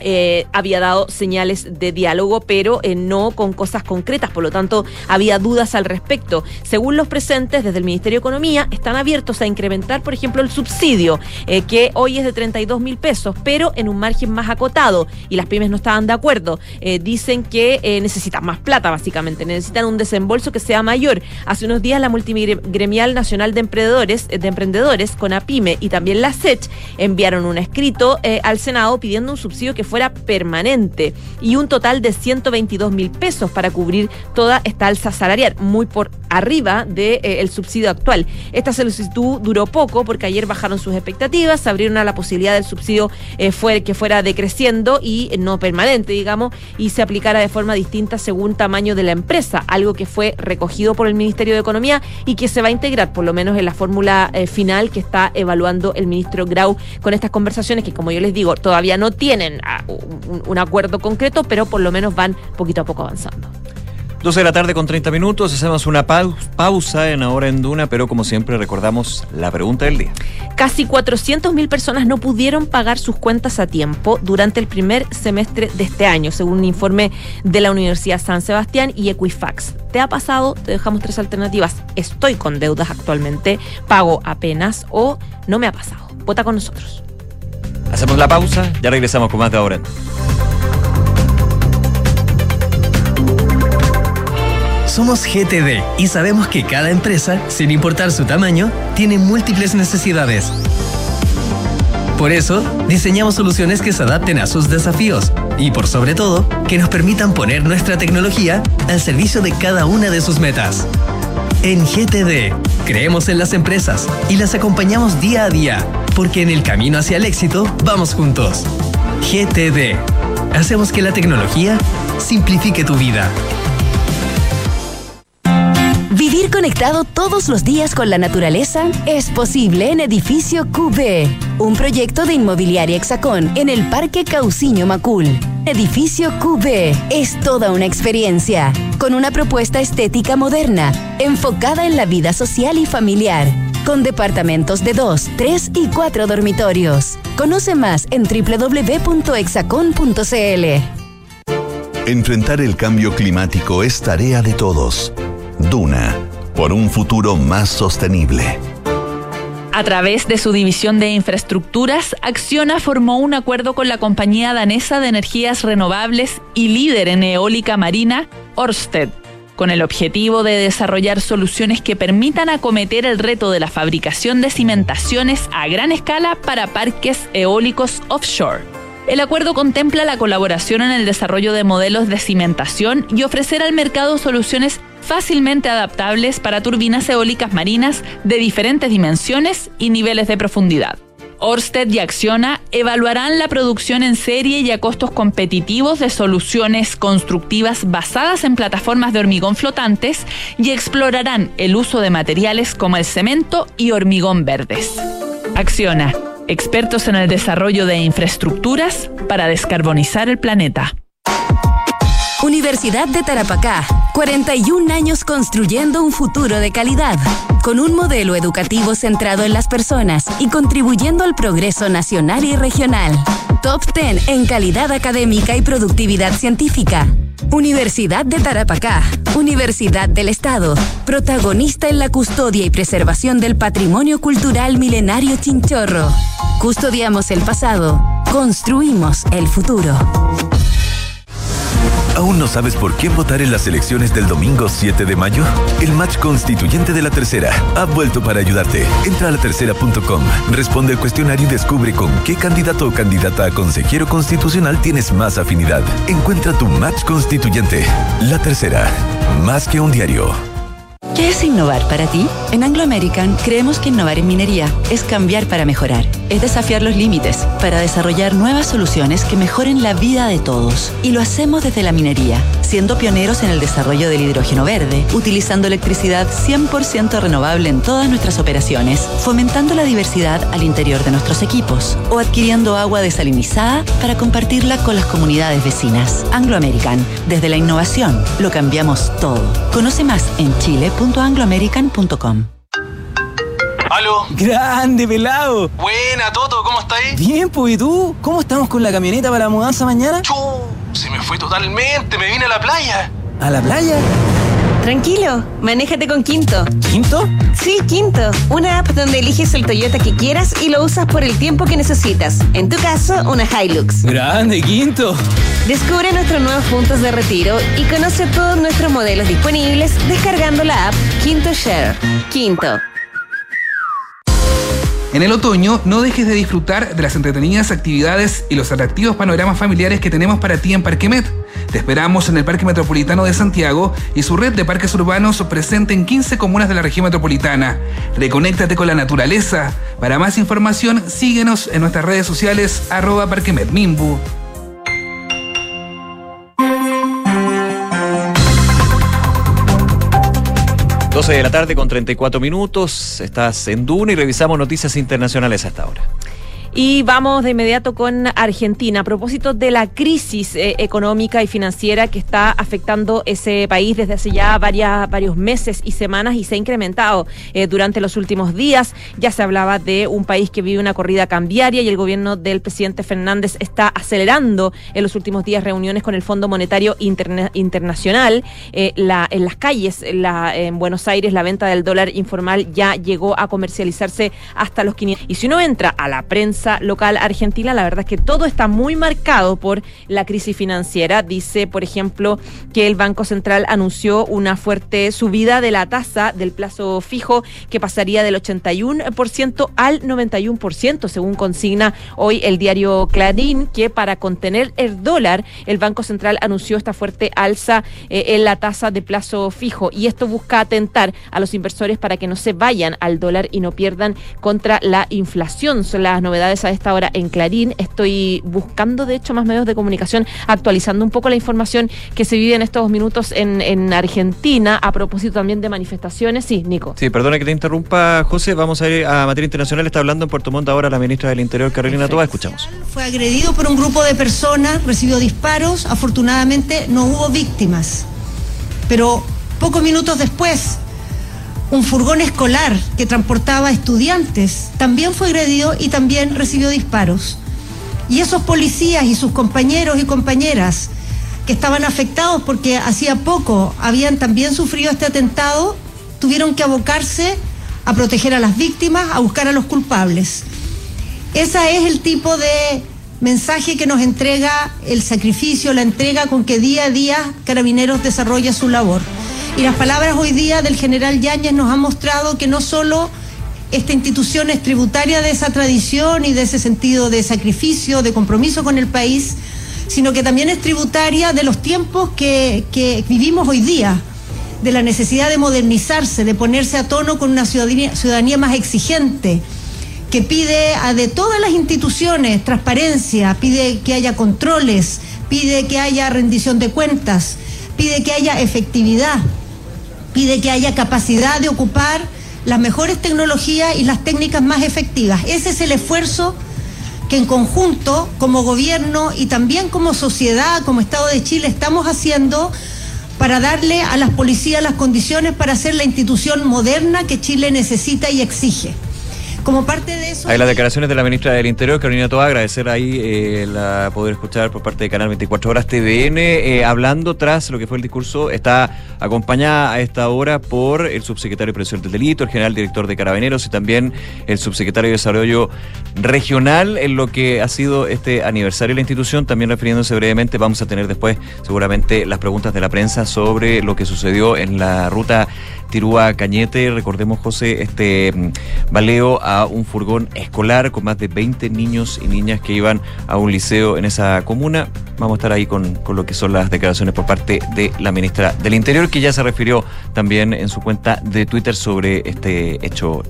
eh, había dado señales de diálogo, pero eh, no con cosas concretas, por lo tanto había dudas al respecto. Según los presentes, desde el Ministerio de Economía están abiertos a incrementar, por ejemplo, el subsidio, eh, que hoy es de 32 mil pesos, pero en un margen más acotado, y las pymes no estaban de acuerdo. dicen que necesitan más plata, básicamente, necesitan un desembolso que sea mayor. Hace unos días la Multigremial Nacional de Emprendedores, de Emprendedores, con APIME y también la SECH, enviaron un escrito al Senado pidiendo un subsidio que fuera permanente y un total de 122 mil pesos para cubrir toda esta alza salarial, muy por arriba del de, el subsidio actual. Esta solicitud duró poco porque ayer bajaron sus expectativas, se abrieron a la posibilidad del subsidio fue, que fuera decreciendo y no permanente, digamos, y se aplicara de forma distinta según tamaño de la empresa, algo que fue recogido por el Ministerio de Economía y que se va a integrar, por lo menos en la fórmula final que está evaluando el ministro Grau con estas conversaciones que, como yo les digo, todavía no tienen ah, un acuerdo concreto, pero por lo menos van poquito a poco avanzando. 12 de la tarde con 30 minutos, hacemos una pausa en Ahora en Duna, pero como siempre recordamos la pregunta del día. Casi 400.000 personas no pudieron pagar sus cuentas a tiempo durante el primer semestre de este año, según un informe de la Universidad San Sebastián y Equifax. ¿Te ha pasado? Te dejamos tres alternativas. Estoy con deudas actualmente, pago apenas o no me ha pasado. Vota con nosotros. Hacemos la pausa, ya regresamos con más de Ahora en Duna. Somos GTD y sabemos que cada empresa, sin importar su tamaño, tiene múltiples necesidades. Por eso, diseñamos soluciones que se adapten a sus desafíos y, por sobre todo, que nos permitan poner nuestra tecnología al servicio de cada una de sus metas. En GTD, creemos en las empresas y las acompañamos día a día, porque en el camino hacia el éxito vamos juntos. GTD. Hacemos que la tecnología simplifique tu vida. Vivir conectado todos los días con la naturaleza es posible en Edificio QB, un proyecto de inmobiliaria Hexacón en el Parque Cauciño Macul. Edificio QB es toda una experiencia, con una propuesta estética moderna, enfocada en la vida social y familiar, con departamentos de 2, 3 y 4 dormitorios. Conoce más en www.hexacon.cl. Enfrentar el cambio climático es tarea de todos. Duna, por un futuro más sostenible. A través de su división de infraestructuras, Acciona formó un acuerdo con la compañía danesa de energías renovables y líder en eólica marina, Ørsted, con el objetivo de desarrollar soluciones que permitan acometer el reto de la fabricación de cimentaciones a gran escala para parques eólicos offshore. El acuerdo contempla la colaboración en el desarrollo de modelos de cimentación y ofrecer al mercado soluciones fácilmente adaptables para turbinas eólicas marinas de diferentes dimensiones y niveles de profundidad. Orsted y Acciona evaluarán la producción en serie y a costos competitivos de soluciones constructivas basadas en plataformas de hormigón flotantes y explorarán el uso de materiales como el cemento y hormigón verdes. Acciona, expertos en el desarrollo de infraestructuras para descarbonizar el planeta. Universidad de Tarapacá, 41 años construyendo un futuro de calidad, con un modelo educativo centrado en las personas y contribuyendo al progreso nacional y regional. Top 10 en calidad académica y productividad científica. Universidad de Tarapacá, Universidad del Estado, protagonista en la custodia y preservación del patrimonio cultural milenario chinchorro. Custodiamos el pasado, construimos el futuro. ¿Aún no sabes por quién votar en las elecciones del domingo 7 de mayo? El match constituyente de la tercera ha vuelto para ayudarte. Entra a latercera.com, responde el cuestionario y descubre con qué candidato o candidata a consejero constitucional tienes más afinidad. Encuentra tu match constituyente. La tercera, más que un diario. ¿Qué es innovar para ti? En Anglo American creemos que innovar en minería es cambiar para mejorar, es desafiar los límites para desarrollar nuevas soluciones que mejoren la vida de todos. Y lo hacemos desde la minería, siendo pioneros en el desarrollo del hidrógeno verde, utilizando electricidad 100% renovable en todas nuestras operaciones, fomentando la diversidad al interior de nuestros equipos o adquiriendo agua desalinizada para compartirla con las comunidades vecinas. Anglo American, desde la innovación, lo cambiamos todo. Conoce más en chile.com angloamerican.com. ¿Aló? ¡Grande, pelado! Buena, Toto, ¿cómo estáis? Bien, pues, ¿y tú? ¿Cómo estamos con la camioneta para la mudanza mañana? ¡Chu! Se me fue totalmente, me vine a la playa. ¿A la playa? Tranquilo, manéjate con Quinto. ¿Quinto? Sí, Quinto. Una app donde eliges el Toyota que quieras y lo usas por el tiempo que necesitas. En tu caso, una Hilux. ¡Grande, Quinto! Descubre nuestros nuevos puntos de retiro y conoce todos nuestros modelos disponibles descargando la app Quinto Share. Quinto. En el otoño, no dejes de disfrutar de las entretenidas actividades y los atractivos panoramas familiares que tenemos para ti en Parquemet. Te esperamos en el Parque Metropolitano de Santiago y su red de parques urbanos presente en 15 comunas de la región metropolitana. Reconéctate con la naturaleza. Para más información, síguenos en nuestras redes sociales arroba parquemetmimbu. 12 de la tarde con 34 minutos. Estás en Duna y revisamos noticias internacionales hasta ahora. Y vamos de inmediato con Argentina. A propósito de la crisis eh, económica y financiera que está afectando ese país desde hace ya varias, varios meses y semanas y se ha incrementado eh, durante los últimos días. Ya se hablaba de un país que vive una corrida cambiaria y el gobierno del presidente Fernández está acelerando en los últimos días reuniones con el Fondo Monetario Internacional. Eh, la, en las calles, la, en Buenos Aires, la venta del dólar informal ya llegó a comercializarse hasta los 500. Y si uno entra a la prensa, local argentina, la verdad es que todo está muy marcado por la crisis financiera. Dice, por ejemplo, que el Banco Central anunció una fuerte subida de la tasa del plazo fijo que pasaría del 81% al 91%, según consigna hoy el diario Clarín, que para contener el dólar, el Banco Central anunció esta fuerte alza eh, en la tasa de plazo fijo. Y esto busca atentar a los inversores para que no se vayan al dólar y no pierdan contra la inflación. Son las novedades a esta hora en Clarín. Estoy buscando, de hecho, más medios de comunicación, actualizando un poco la información que se vive en estos minutos en, en Argentina, a propósito también de manifestaciones. Sí, Nico. Sí, perdona que te interrumpa, José. Vamos a ir a materia internacional. Está hablando en Puerto Montt ahora la ministra del Interior, Carolina Toa. Escuchamos. Fue agredido por un grupo de personas, recibió disparos. Afortunadamente no hubo víctimas. Pero pocos minutos después, un furgón escolar que transportaba estudiantes también fue agredido y también recibió disparos. Y esos policías y sus compañeros y compañeras que estaban afectados porque hacía poco habían también sufrido este atentado, tuvieron que abocarse a proteger a las víctimas, a buscar a los culpables. Ese es el tipo de mensaje que nos entrega el sacrificio, la entrega con que día a día Carabineros desarrolla su labor. Y las palabras hoy día del general Yáñez nos han mostrado que no solo esta institución es tributaria de esa tradición y de ese sentido de sacrificio, de compromiso con el país, sino que también es tributaria de los tiempos que, que vivimos hoy día, de la necesidad de modernizarse, de ponerse a tono con una ciudadanía, ciudadanía más exigente, que pide a de todas las instituciones transparencia, pide que haya controles, pide que haya rendición de cuentas, pide que haya efectividad pide que haya capacidad de ocupar las mejores tecnologías y las técnicas más efectivas. Ese es el esfuerzo que en conjunto, como gobierno y también como sociedad, como Estado de Chile, estamos haciendo para darle a las policías las condiciones para ser la institución moderna que Chile necesita y exige. Como parte de eso. Hay las declaraciones de la ministra del Interior, Carolina Toa, agradecer ahí eh, la poder escuchar por parte de Canal 24 Horas TVN, eh, hablando tras lo que fue el discurso. Está acompañada a esta hora por el subsecretario de del Delito, el general director de Carabineros y también el subsecretario de Desarrollo Regional en lo que ha sido este aniversario de la institución. También refiriéndose brevemente, vamos a tener después seguramente las preguntas de la prensa sobre lo que sucedió en la ruta Tirúa Cañete. Recordemos, José, este mm, baleo a un furgón escolar con más de 20 niños y niñas que iban a un liceo en esa comuna. Vamos a estar ahí con, con lo que son las declaraciones por parte de la ministra del Interior, que ya se refirió también en su cuenta de Twitter sobre este hecho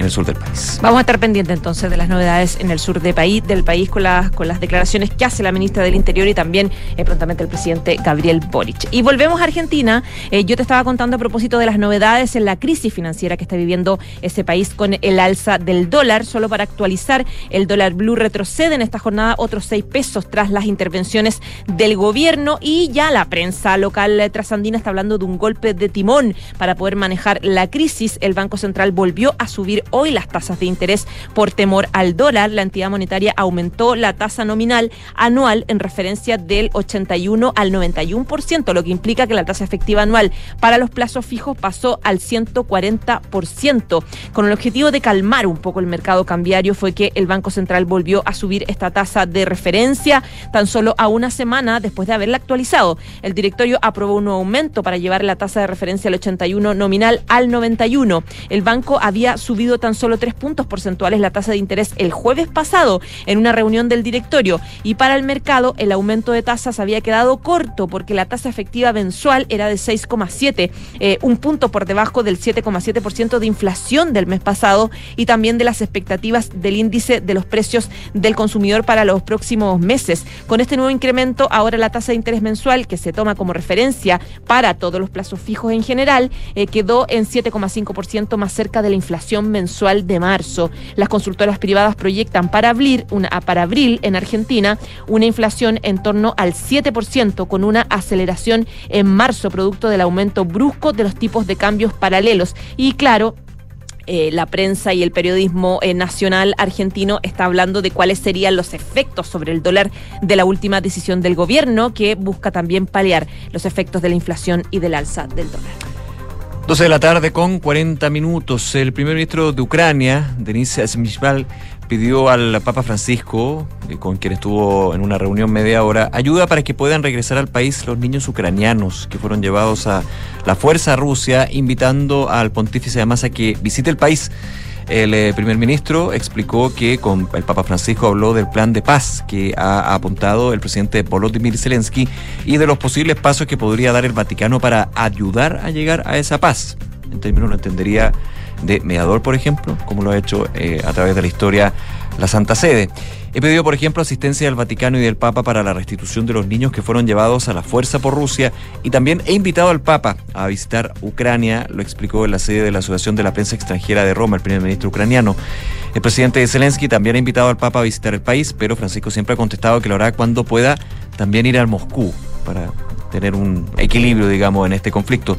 en el sur del país. Vamos a estar pendientes entonces de las novedades en el sur de país, del país con las, con las declaraciones que hace la ministra del Interior y también eh, prontamente el presidente Gabriel Boric. Y volvemos a Argentina. Eh, yo te estaba contando a propósito de las novedades en la crisis financiera que está viviendo ese país con el alza del dólar. Solo para actualizar, el dólar blue retrocede en esta jornada otros seis pesos tras las intervenciones del gobierno y ya la prensa local trasandina está hablando de un golpe de timón para poder manejar la crisis. El Banco Central volvió a subir hoy las tasas de interés por temor al dólar. La entidad monetaria aumentó la tasa nominal anual en referencia del 81 al 91%, lo que implica que la tasa efectiva anual para los plazos fijos pasó al 140%. Con el objetivo de calmar un poco el mercado cambiario fue que el Banco Central volvió a subir esta tasa de referencia tan solo a una semana después de haberla actualizado. El directorio aprobó un aumento para llevar la tasa de referencia al 81 nominal al 91. El banco había subido tan solo tres puntos porcentuales la tasa de interés el jueves pasado en una reunión del directorio y para el mercado el aumento de tasas había quedado corto porque la tasa efectiva mensual era de 6,7, eh, un punto por debajo del 7,7% de inflación del mes pasado y también de las expectativas del índice de los precios del consumidor para los próximos meses. Con este nuevo incremento, ahora la tasa de interés mensual que se toma como referencia para todos los plazos fijos en general eh, quedó en 7,5% más cerca de la inflación mensual de marzo. Las consultoras privadas proyectan para abril, una, para abril en Argentina una inflación en torno al 7% con una aceleración en marzo producto del aumento brusco de los tipos de cambios paralelos. Y claro, eh, la prensa y el periodismo eh, nacional argentino está hablando de cuáles serían los efectos sobre el dólar de la última decisión del gobierno, que busca también paliar los efectos de la inflación y del alza del dólar. 12 de la tarde con 40 minutos. El primer ministro de Ucrania, Denis Shmyhal, pidió al Papa Francisco, con quien estuvo en una reunión media hora, ayuda para que puedan regresar al país los niños ucranianos que fueron llevados a la fuerza Rusia, invitando al pontífice además a que visite el país. El eh, primer ministro explicó que con el Papa Francisco habló del plan de paz que ha apuntado el presidente Volodymyr Zelensky y de los posibles pasos que podría dar el Vaticano para ayudar a llegar a esa paz. En términos lo entendería de mediador, por ejemplo, como lo ha hecho eh, a través de la historia la Santa Sede. He pedido, por ejemplo, asistencia del Vaticano y del Papa para la restitución de los niños que fueron llevados a la fuerza por Rusia y también he invitado al Papa a visitar Ucrania, lo explicó en la sede de la Asociación de la Prensa Extranjera de Roma, el primer ministro ucraniano. El presidente Zelensky también ha invitado al Papa a visitar el país, pero Francisco siempre ha contestado que lo hará cuando pueda también ir al Moscú para tener un equilibrio, digamos, en este conflicto.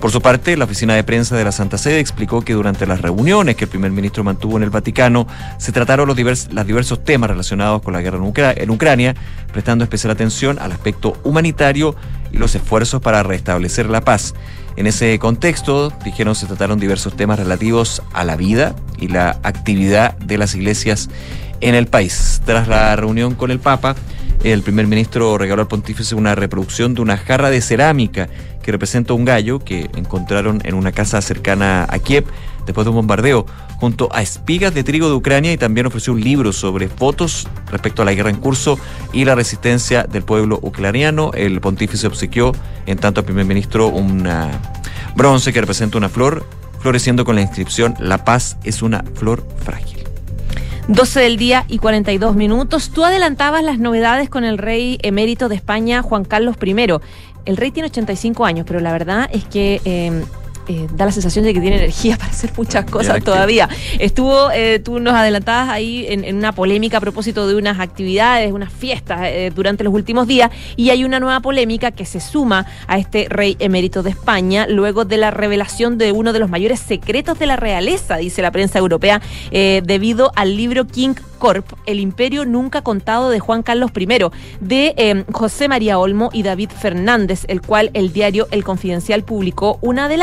Por su parte, la oficina de prensa de la Santa Sede explicó que durante las reuniones que el primer ministro mantuvo en el Vaticano se trataron los, diversos temas relacionados con la guerra en, Ucrania, prestando especial atención al aspecto humanitario y los esfuerzos para restablecer la paz. En ese contexto, dijeron, se trataron diversos temas relativos a la vida y la actividad de las iglesias en el país. Tras la reunión con el Papa, el primer ministro regaló al pontífice una reproducción de una jarra de cerámica que representa un gallo que encontraron en una casa cercana a Kiev después de un bombardeo, junto a espigas de trigo de Ucrania y también ofreció un libro sobre fotos respecto a la guerra en curso y la resistencia del pueblo ucraniano. El pontífice obsequió, en tanto al primer ministro, un bronce que representa una flor, floreciendo con la inscripción La paz es una flor frágil. 12 del día y 42 minutos. Tú adelantabas las novedades con el rey emérito de España, Juan Carlos I. El rey tiene 85 años, pero la verdad es que eh, eh, da la sensación de que tiene energía [laughs] para hacer muchas cosas todavía. Estuvo, eh, tú nos adelantabas ahí en, una polémica a propósito de unas actividades, unas fiestas eh, durante los últimos días, y hay una nueva polémica que se suma a este rey emérito de España luego de la revelación de uno de los mayores secretos de la realeza, dice la prensa europea, debido al libro King Corp, El Imperio Nunca Contado de Juan Carlos I, de José María Olmo y David Fernández, el cual el diario El Confidencial publicó un adelanto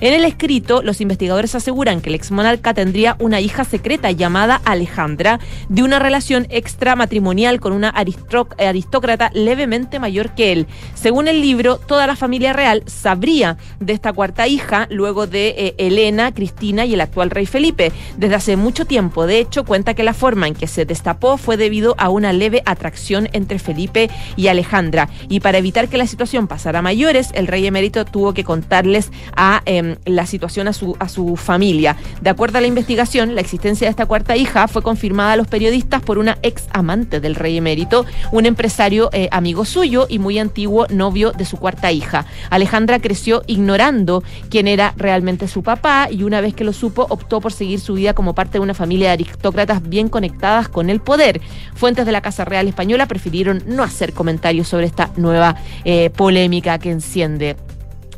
en el escrito, los investigadores aseguran que el ex monarca tendría una hija secreta llamada Alejandra, de una relación extramatrimonial con una aristócrata levemente mayor que él. Según el libro, toda la familia real sabría de esta cuarta hija luego de eh, Elena, Cristina y el actual rey Felipe. Desde hace mucho tiempo, de hecho, cuenta que la forma en que se destapó fue debido a una leve atracción entre Felipe y Alejandra. Y para evitar que la situación pasara mayores, el rey emérito tuvo que contarles a Em, la situación a su, a su familia. De acuerdo a la investigación, la existencia de esta cuarta hija fue confirmada a los periodistas por una ex amante del rey emérito, un empresario eh, amigo suyo y muy antiguo novio de su cuarta hija. Alejandra creció ignorando quién era realmente su papá y una vez que lo supo optó por seguir su vida como parte de una familia de aristócratas bien conectadas con el poder. Fuentes de la Casa Real Española prefirieron no hacer comentarios sobre esta nueva eh, polémica que enciende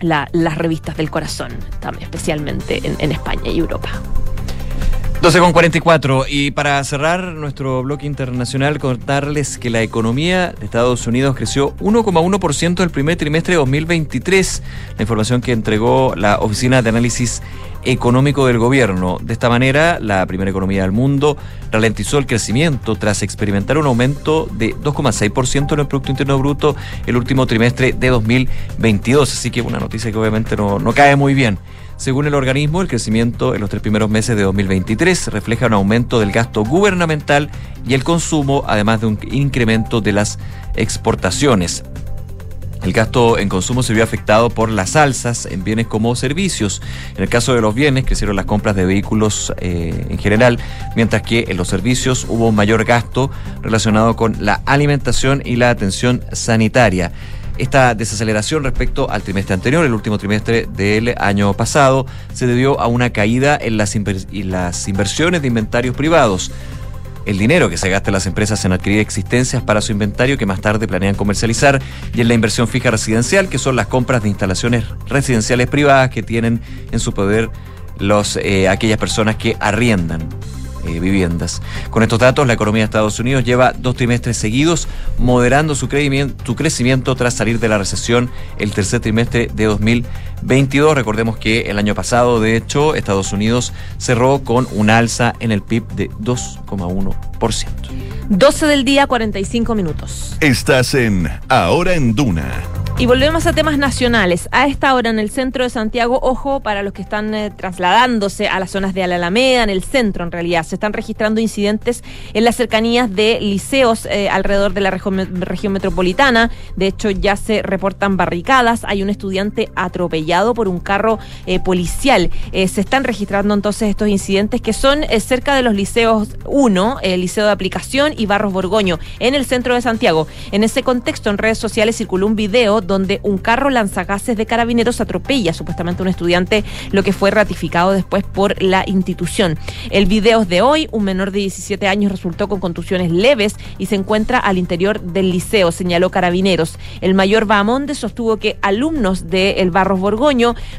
las revistas del corazón, especialmente en, España y Europa. 12 con 44 y para cerrar nuestro bloque internacional contarles que la economía de Estados Unidos creció 1,1% el primer trimestre de 2023, la información que entregó la Oficina de Análisis económico del gobierno. De esta manera, la primera economía del mundo ralentizó el crecimiento tras experimentar un aumento de 2,6% en el Producto Interno Bruto el último trimestre de 2022. Así que una noticia que obviamente no, no cae muy bien. Según el organismo, el crecimiento en los tres primeros meses de 2023 refleja un aumento del gasto gubernamental y el consumo, además de un incremento de las exportaciones. El gasto en consumo se vio afectado por las alzas en bienes como servicios. En el caso de los bienes, crecieron las compras de vehículos eh, en general, mientras que en los servicios hubo un mayor gasto relacionado con la alimentación y la atención sanitaria. Esta desaceleración respecto al trimestre anterior, el último trimestre del año pasado, se debió a una caída en las, inversiones de inventarios privados el dinero que se gasta en las empresas en adquirir existencias para su inventario que más tarde planean comercializar y en la inversión fija residencial, que son las compras de instalaciones residenciales privadas que tienen en su poder eh, aquellas personas que arriendan eh, viviendas. Con estos datos, la economía de Estados Unidos lleva dos trimestres seguidos moderando su, su crecimiento tras salir de la recesión el tercer trimestre de 2022. Recordemos que el año pasado, de hecho, Estados Unidos cerró con un alza en el PIB de 2,1%. 12 del día, 45 minutos. Estás en Ahora en Duna. Y volvemos a temas nacionales. A esta hora en el centro de Santiago, ojo para los que están eh, trasladándose a las zonas de la Alameda, en el centro en realidad, se están registrando incidentes en las cercanías de liceos eh, alrededor de la región, región metropolitana. De hecho, ya se reportan barricadas. Hay un estudiante atropellado por un carro eh, policial. Eh, se están registrando entonces estos incidentes que son eh, cerca de los liceos 1, el Liceo de Aplicación y Barros Borgoño, en el centro de Santiago. En ese contexto, en redes sociales circuló un video donde un carro lanzagases de carabineros atropella supuestamente a un estudiante, lo que fue ratificado después por la institución. El video es de hoy, un menor de 17 años resultó con contusiones leves y se encuentra al interior del liceo, señaló Carabineros. El mayor Bahamonde sostuvo que alumnos del Barros Borgoño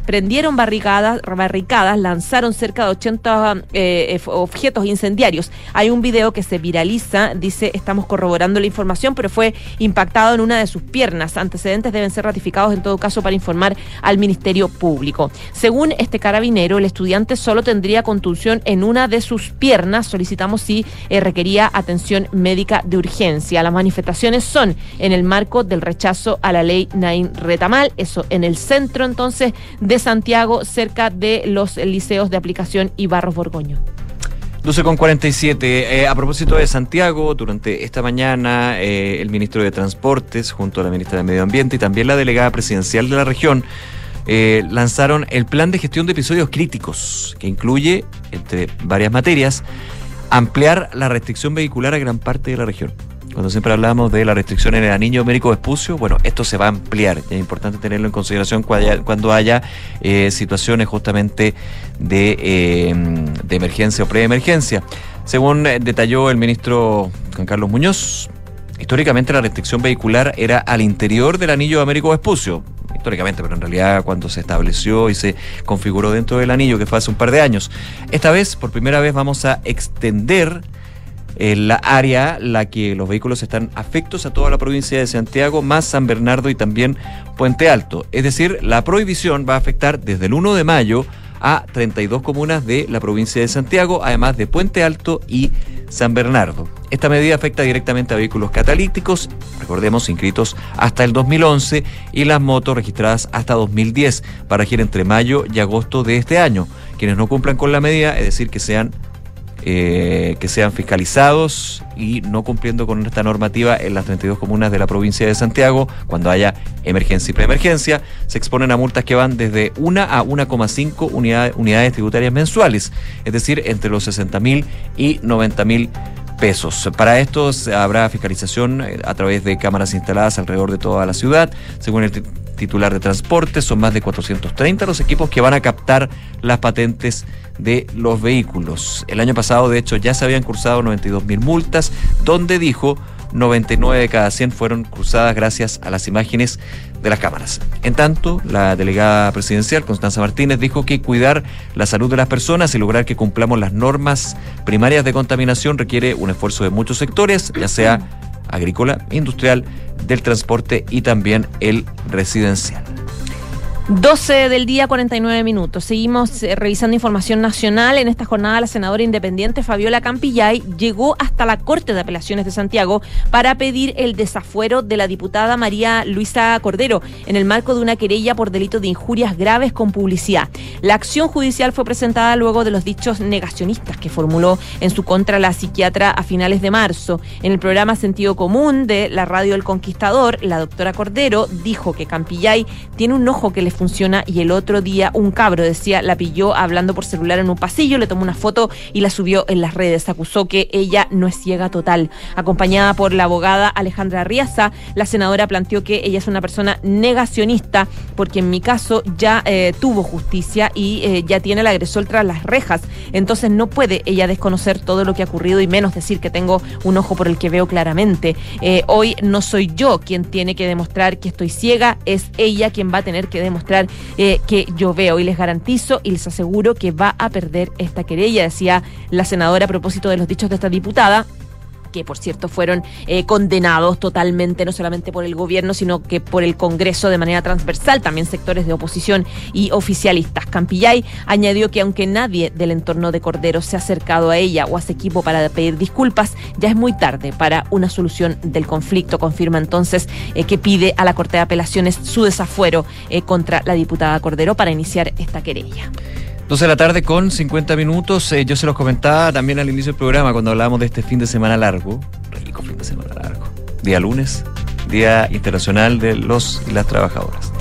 prendieron barricadas, barricadas lanzaron cerca de 80 eh, objetos incendiarios. Hay un video que se viraliza, dice, estamos corroborando la información, pero fue impactado en una de sus piernas. Antecedentes deben ser ratificados en todo caso para informar al Ministerio Público. Según este carabinero, el estudiante solo tendría contusión en una de sus piernas. Solicitamos si eh, requería atención médica de urgencia. Las manifestaciones son en el marco del rechazo a la ley Nain Retamal, eso en el centro entonces de Santiago, cerca de los liceos de aplicación y Barros Borgoño. 12 con 47. Eh, a propósito de Santiago, durante esta mañana eh, el ministro de Transportes, junto a la ministra de Medio Ambiente y también la delegada presidencial de la región, eh, lanzaron el plan de gestión de episodios críticos, que incluye, entre varias materias, ampliar la restricción vehicular a gran parte de la región. Cuando siempre hablamos de la restricción en el anillo Américo Vespucio, bueno, esto se va a ampliar. Es importante tenerlo en consideración cuando haya, cuando haya eh, situaciones justamente de, eh, de emergencia o preemergencia. Según eh, detalló el ministro Juan Carlos Muñoz, históricamente la restricción vehicular era al interior del anillo Américo Vespucio. Históricamente, pero en realidad cuando se estableció y se configuró dentro del anillo, que fue hace un par de años. Esta vez, por primera vez, vamos a extender la área la que los vehículos están afectos a toda la provincia de Santiago, más San Bernardo y también Puente Alto. Es decir, la prohibición va a afectar desde el 1 de mayo a 32 comunas de la provincia de Santiago, además de Puente Alto y San Bernardo. Esta medida afecta directamente a vehículos catalíticos, recordemos, inscritos hasta el 2011, y las motos registradas hasta 2010, para regir entre mayo y agosto de este año. Quienes no cumplan con la medida, es decir, que sean eh, que sean fiscalizados y no cumpliendo con esta normativa en las 32 comunas de la provincia de Santiago, cuando haya emergencia y preemergencia, se exponen a multas que van desde 1 a 1,5 unidades, unidades tributarias mensuales, es decir, entre los 60 mil y 90 mil pesos. Para esto habrá fiscalización a través de cámaras instaladas alrededor de toda la ciudad, según el titular de transporte, son más de 430 los equipos que van a captar las patentes de los vehículos. El año pasado, de hecho, ya se habían cursado 92 mil multas, donde dijo 99 de cada 100 fueron cruzadas gracias a las imágenes de las cámaras. En tanto, la delegada presidencial, Constanza Martínez, dijo que cuidar la salud de las personas y lograr que cumplamos las normas primarias de contaminación requiere un esfuerzo de muchos sectores, ya sea agrícola, industrial, del transporte y también el residencial. 12 del día, 49 minutos. Seguimos eh, revisando información nacional. En esta jornada, la senadora independiente Fabiola Campillay llegó hasta la Corte de Apelaciones de Santiago para pedir el desafuero de la diputada María Luisa Cordero en el marco de una querella por delito de injurias graves con publicidad. La acción judicial fue presentada luego de los dichos negacionistas que formuló en su contra la psiquiatra a finales de marzo. En el programa Sentido Común de la radio El Conquistador, la doctora Cordero dijo que Campillay tiene un ojo que le funciona y el otro día un cabro, decía, la pilló hablando por celular en un pasillo, le tomó una foto y la subió en las redes. Acusó que ella no es ciega total. Acompañada por la abogada Alejandra Riaza, la senadora planteó que ella es una persona negacionista porque en mi caso ya eh, tuvo justicia y eh, ya tiene al agresor tras las rejas. Entonces no puede ella desconocer todo lo que ha ocurrido y menos decir que tengo un ojo por el que veo claramente. Eh, hoy no soy yo quien tiene que demostrar que estoy ciega, es ella quien va a tener que demostrar eh, que yo veo y les garantizo y les aseguro que va a perder esta querella, decía la senadora a propósito de los dichos de esta diputada que por cierto fueron eh, condenados totalmente, no solamente por el gobierno, sino que por el Congreso de manera transversal, también sectores de oposición y oficialistas. Campillay añadió que aunque nadie del entorno de Cordero se ha acercado a ella o a su equipo para pedir disculpas, ya es muy tarde para una solución del conflicto. Confirma entonces eh, que pide a la Corte de Apelaciones su desafuero eh, contra la diputada Cordero para iniciar esta querella. 12 de la tarde con 50 minutos. Eh, yo se los comentaba también al inicio del programa cuando hablábamos de este fin de semana largo. Rico fin de semana largo. Día lunes, Día Internacional de los y las Trabajadoras.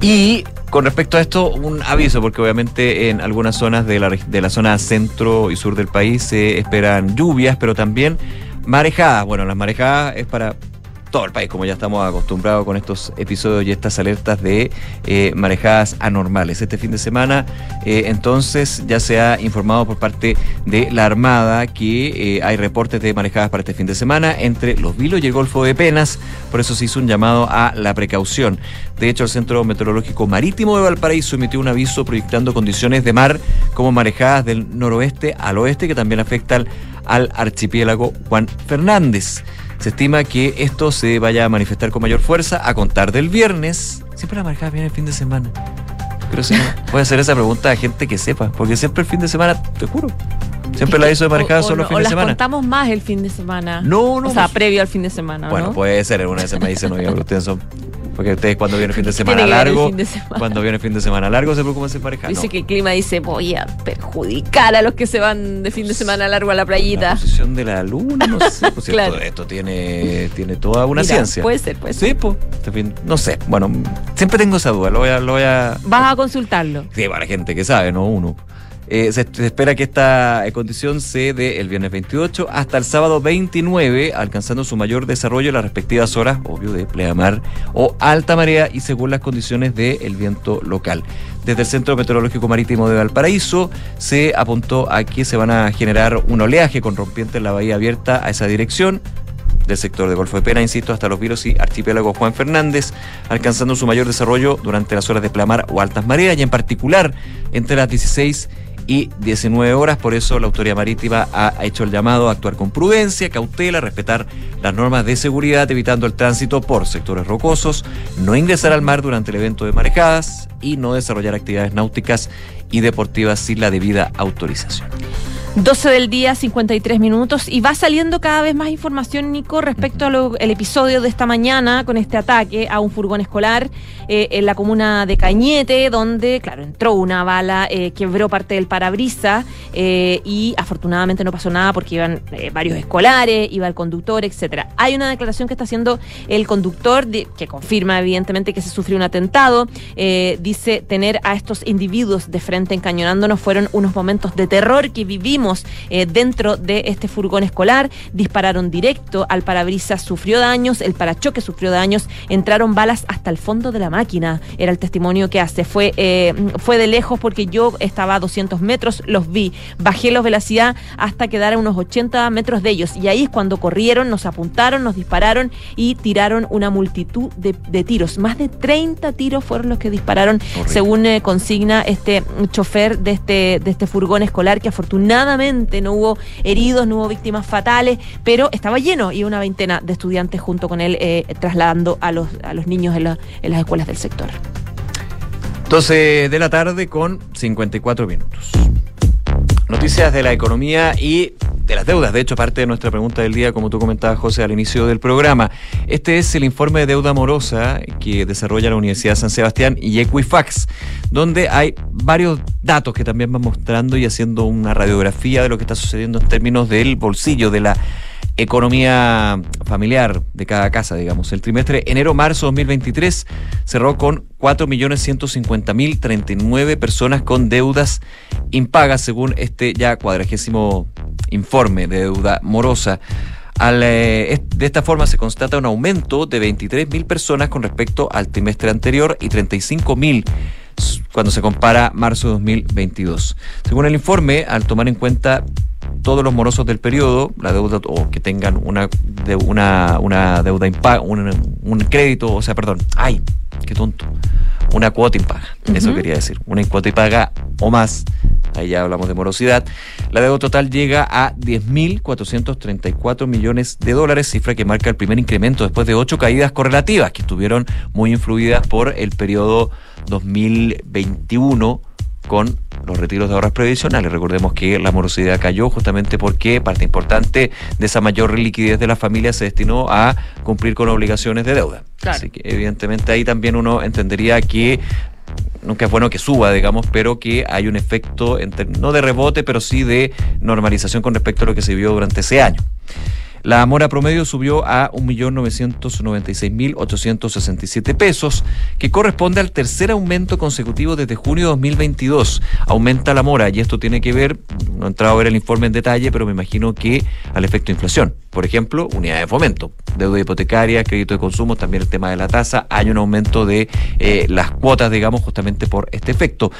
Y con respecto a esto, un aviso, porque obviamente en algunas zonas de la, de la zona centro y sur del país se esperan lluvias, pero también marejadas. Bueno, las marejadas es para todo el país, como ya estamos acostumbrados con estos episodios y estas alertas de eh, marejadas anormales. Este fin de semana, eh, entonces, ya se ha informado por parte de la Armada que eh, hay reportes de marejadas para este fin de semana entre los Vilos y el Golfo de Penas, por eso se hizo un llamado a la precaución. De hecho, el Centro Meteorológico Marítimo de Valparaíso emitió un aviso proyectando condiciones de mar como marejadas del noroeste al oeste que también afectan al archipiélago Juan Fernández. Se estima que esto se vaya a manifestar con mayor fuerza a contar del viernes. Siempre la marejada viene el fin de semana. Pero sí, [laughs] voy a hacer esa pregunta a gente que sepa, porque siempre el fin de semana, te juro, siempre la hizo de marejada solo el fin o de las semana. contamos más el fin de semana. No, no, O sea, pues- previo al fin de semana, Bueno, ¿no? puede ser, una vez me dicen, oye, [laughs] ustedes son. Porque ustedes cuando viene el fin de [laughs] semana largo, fin de semana. cuando viene el fin de semana largo se preocupan de pareja. Dice No. que el clima dice voy a perjudicar a los que se van de fin de semana largo a la playita. La posición de la luna, no sé, pues [laughs] Claro. esto, esto tiene, tiene toda una Mira, ciencia. Puede ser, puede ser. Sí, pues, fin- no sé, bueno, siempre tengo esa duda, lo voy a, lo voy a, Vas a consultarlo. Sí, para gente que sabe, no uno. Eh, se, espera que esta eh, condición se dé el viernes 28 hasta el sábado 29, alcanzando su mayor desarrollo en las respectivas horas, obvio, de pleamar o alta marea y según las condiciones del viento local. Desde el Centro Meteorológico Marítimo de Valparaíso se apuntó a que se van a generar un oleaje con rompiente en la bahía abierta a esa dirección del sector de Golfo de Pena, insisto, hasta los Viros y Archipiélago Juan Fernández, alcanzando su mayor desarrollo durante las horas de plamar o altas mareas y en particular entre las 16 y 19 horas. Por eso la Autoridad Marítima ha hecho el llamado a actuar con prudencia, cautela, respetar las normas de seguridad, evitando el tránsito por sectores rocosos, no ingresar al mar durante el evento de marejadas y no desarrollar actividades náuticas y deportivas sin la debida autorización. 12 del día, 53 minutos, y va saliendo cada vez más información, Nico, respecto al episodio de esta mañana con este ataque a un furgón escolar eh, en la comuna de Cañete, donde, claro, entró una bala, eh, quebró parte del parabrisa eh, y afortunadamente no pasó nada porque iban eh, varios escolares, iba el conductor, etcétera. Hay una declaración que está haciendo el conductor que confirma evidentemente que se sufrió un atentado. Eh, dice tener a estos individuos de frente encañonándonos fueron unos momentos de terror que vivimos eh, dentro de este furgón escolar. Dispararon directo al parabrisas, sufrió daños, el parachoque sufrió daños, entraron balas hasta el fondo de la máquina. Era el testimonio que hace. Fue, eh, fue de lejos porque yo estaba a 200 metros, los vi. Bajé la velocidad hasta quedar a unos 80 metros de ellos. Y ahí es cuando corrieron, nos apuntaron, nos dispararon y tiraron una multitud de, de tiros. Más de 30 tiros fueron los que dispararon, según eh, consigna este chofer de este, de este furgón escolar, que afortunadamente no hubo heridos, no hubo víctimas fatales, pero estaba lleno y una veintena de estudiantes junto con él eh, trasladando a los, a los niños en, la- en las escuelas del sector. 12 de la tarde con 54 minutos. Noticias de la economía y de las deudas. De hecho, parte de nuestra pregunta del día, como tú comentabas, José, al inicio del programa. Este es el informe de deuda morosa que desarrolla la Universidad de San Sebastián y Equifax, donde hay varios datos que también van mostrando y haciendo una radiografía de lo que está sucediendo en términos del bolsillo, de la economía familiar de cada casa, digamos. El trimestre enero-marzo 2023 cerró con 4.150.039 personas con deudas impagas, según este ya cuadragésimo informe de deuda morosa. Eh, de esta forma se constata un aumento de 23.000 personas con respecto al trimestre anterior y 35.000 cuando se compara marzo de 2022. Según el informe, al tomar en cuenta todos los morosos del periodo, la deuda o que tengan una, de, una, una deuda impaga, un, un crédito, o sea, perdón, ay, qué tonto, una cuota impaga, eso quería decir, una cuota impaga o más, ahí ya hablamos de morosidad, la deuda total llega a 10.434 millones de dólares, cifra que marca el primer incremento después de ocho caídas correlativas que estuvieron muy influidas por el periodo 2021 con los retiros de ahorros previsionales. Recordemos que la morosidad cayó justamente porque parte importante de esa mayor liquidez de la familia se destinó a cumplir con obligaciones de deuda. Así que evidentemente ahí también uno entendería que nunca es bueno que suba, digamos, pero que hay un efecto, no de rebote, pero sí de normalización con respecto a lo que se vio durante ese año. La mora promedio subió a 1.996.867 pesos, que corresponde al tercer aumento consecutivo desde junio de 2022. Aumenta la mora y esto tiene que ver, no he entrado a ver el informe en detalle, pero me imagino que al efecto de inflación. Por ejemplo, unidad de fomento, deuda hipotecaria, crédito de consumo, también el tema de la tasa. Hay un aumento de eh, las cuotas, digamos, justamente por este efecto.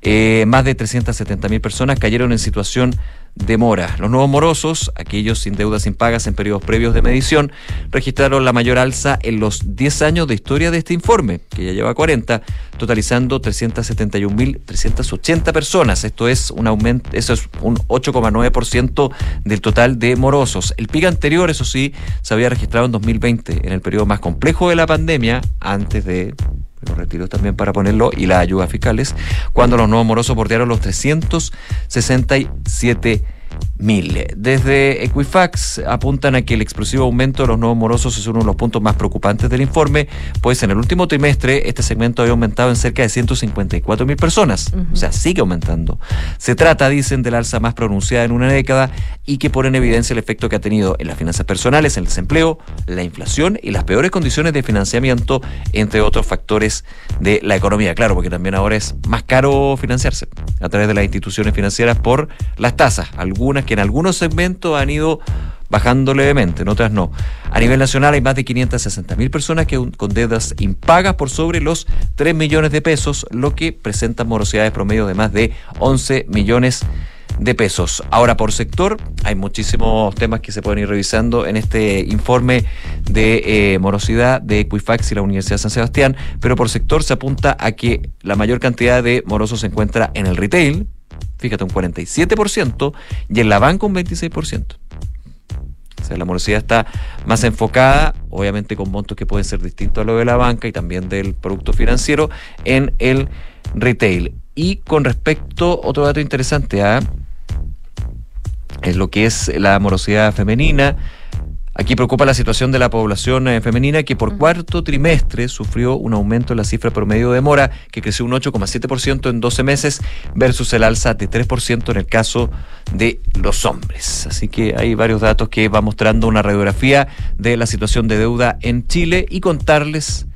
Eh, más de 370.000 personas cayeron en situación de mora. Los nuevos morosos, aquellos sin deudas impagas en periodos previos de medición, registraron la mayor alza en los 10 años de historia de este informe, que ya lleva 40, totalizando 371.380 personas. Esto es un aumento, eso es un 8,9% del total de morosos. El pico anterior, eso sí, se había registrado en 2020, en el periodo más complejo de la pandemia, antes de los retiros también para ponerlo, y las ayudas fiscales, cuando los nuevos morosos bordearon los 367 mil. Desde Equifax apuntan a que el explosivo aumento de los nuevos morosos es uno de los puntos más preocupantes del informe, pues en el último trimestre este segmento había aumentado en cerca de 154 mil personas, o sea, sigue aumentando. Se trata, dicen, del alza más pronunciada en una década y que pone en evidencia el efecto que ha tenido en las finanzas personales, en el desempleo, la inflación y las peores condiciones de financiamiento, entre otros factores de la economía. Claro, porque también ahora es más caro financiarse a través de las instituciones financieras por las tasas, algunas que en algunos segmentos han ido bajando levemente, en otras no. A nivel nacional hay más de 560 mil personas que con deudas impagas por sobre los 3 millones de pesos, lo que presenta morosidades promedio de más de 11 millones de pesos. Ahora, por sector, hay muchísimos temas que se pueden ir revisando en este informe de eh, morosidad de Equifax y la Universidad de San Sebastián, pero por sector se apunta a que la mayor cantidad de morosos se encuentra en el retail, fíjate, un 47%, y en la banca un 26%. O sea, la morosidad está más enfocada, obviamente con montos que pueden ser distintos a lo de la banca y también del producto financiero, en el retail. Y con respecto, otro dato interesante ¿ah? es lo que es la morosidad femenina, Aquí preocupa la situación de la población eh, femenina que por cuarto trimestre sufrió un aumento en la cifra promedio de mora, que creció un 8,7% en 12 meses versus el alza de 3% en el caso de los hombres. Así que hay varios datos que va mostrando una radiografía de la situación de deuda en Chile y contarles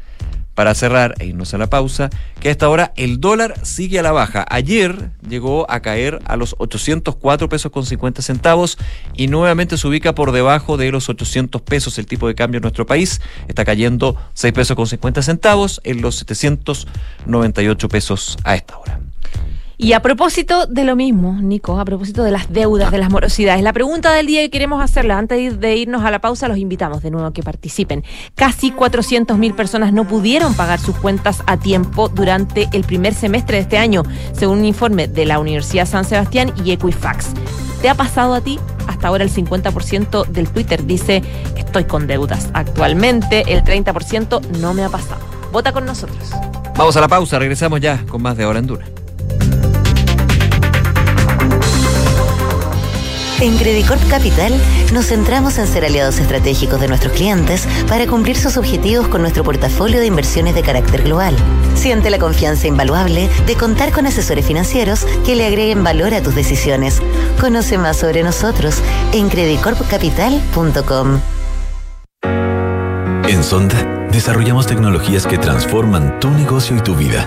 para cerrar e irnos a la pausa, que a esta hora el dólar sigue a la baja. Ayer llegó a caer a los 804 pesos con 50 centavos y nuevamente se ubica por debajo de los 800 pesos el tipo de cambio en nuestro país. Está cayendo 6 pesos con 50 centavos en los 798 pesos a esta hora. Y a propósito de lo mismo, Nico, a propósito de las deudas, de las morosidades, la pregunta del día que queremos hacerla antes de irnos a la pausa, los invitamos de nuevo a que participen. Casi 400.000 personas no pudieron pagar sus cuentas a tiempo durante el primer semestre de este año, según un informe de la Universidad San Sebastián y Equifax. ¿Te ha pasado a ti? Hasta ahora el 50% del Twitter dice estoy con deudas. Actualmente el 30% no me ha pasado. Vota con nosotros. Vamos a la pausa, regresamos ya con más de Hora en Duna. En Credicorp Capital nos centramos en ser aliados estratégicos de nuestros clientes para cumplir sus objetivos con nuestro portafolio de inversiones de carácter global. Siente la confianza invaluable de contar con asesores financieros que le agreguen valor a tus decisiones. Conoce más sobre nosotros en credicorpcapital.com. En Sonda, desarrollamos tecnologías que transforman tu negocio y tu vida,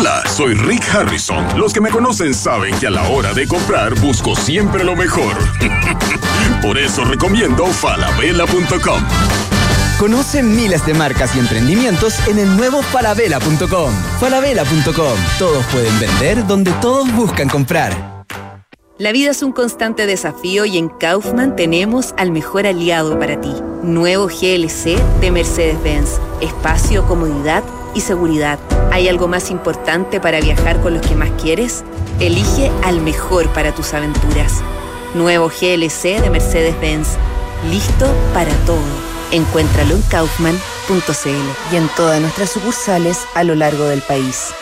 Hola, soy Rick Harrison. Los que me conocen saben que a la hora de comprar busco siempre lo mejor. [laughs] Por eso recomiendo falabella.com. Conoce miles de marcas y emprendimientos en el nuevo falabella.com. Falabella.com. Todos pueden vender donde todos buscan comprar. La vida es un constante desafío y en Kaufman tenemos al mejor aliado para ti. Nuevo GLC de Mercedes-Benz. Espacio, comodidad y seguridad. ¿Hay algo más importante para viajar con los que más quieres? Elige al mejor para tus aventuras. Nuevo GLC de Mercedes-Benz. Listo para todo. Encuéntralo en kaufman.cl y en todas nuestras sucursales a lo largo del país.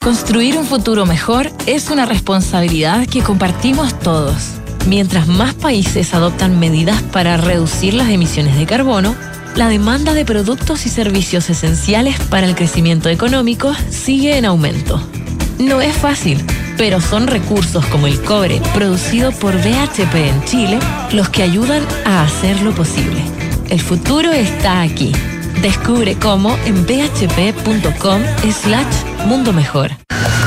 Construir un futuro mejor es una responsabilidad que compartimos todos. Mientras más países adoptan medidas para reducir las emisiones de carbono, la demanda de productos y servicios esenciales para el crecimiento económico sigue en aumento. No es fácil, pero son recursos como el cobre producido por BHP en Chile los que ayudan a hacerlo posible. El futuro está aquí. Descubre cómo en bhp.com slash mundo mejor.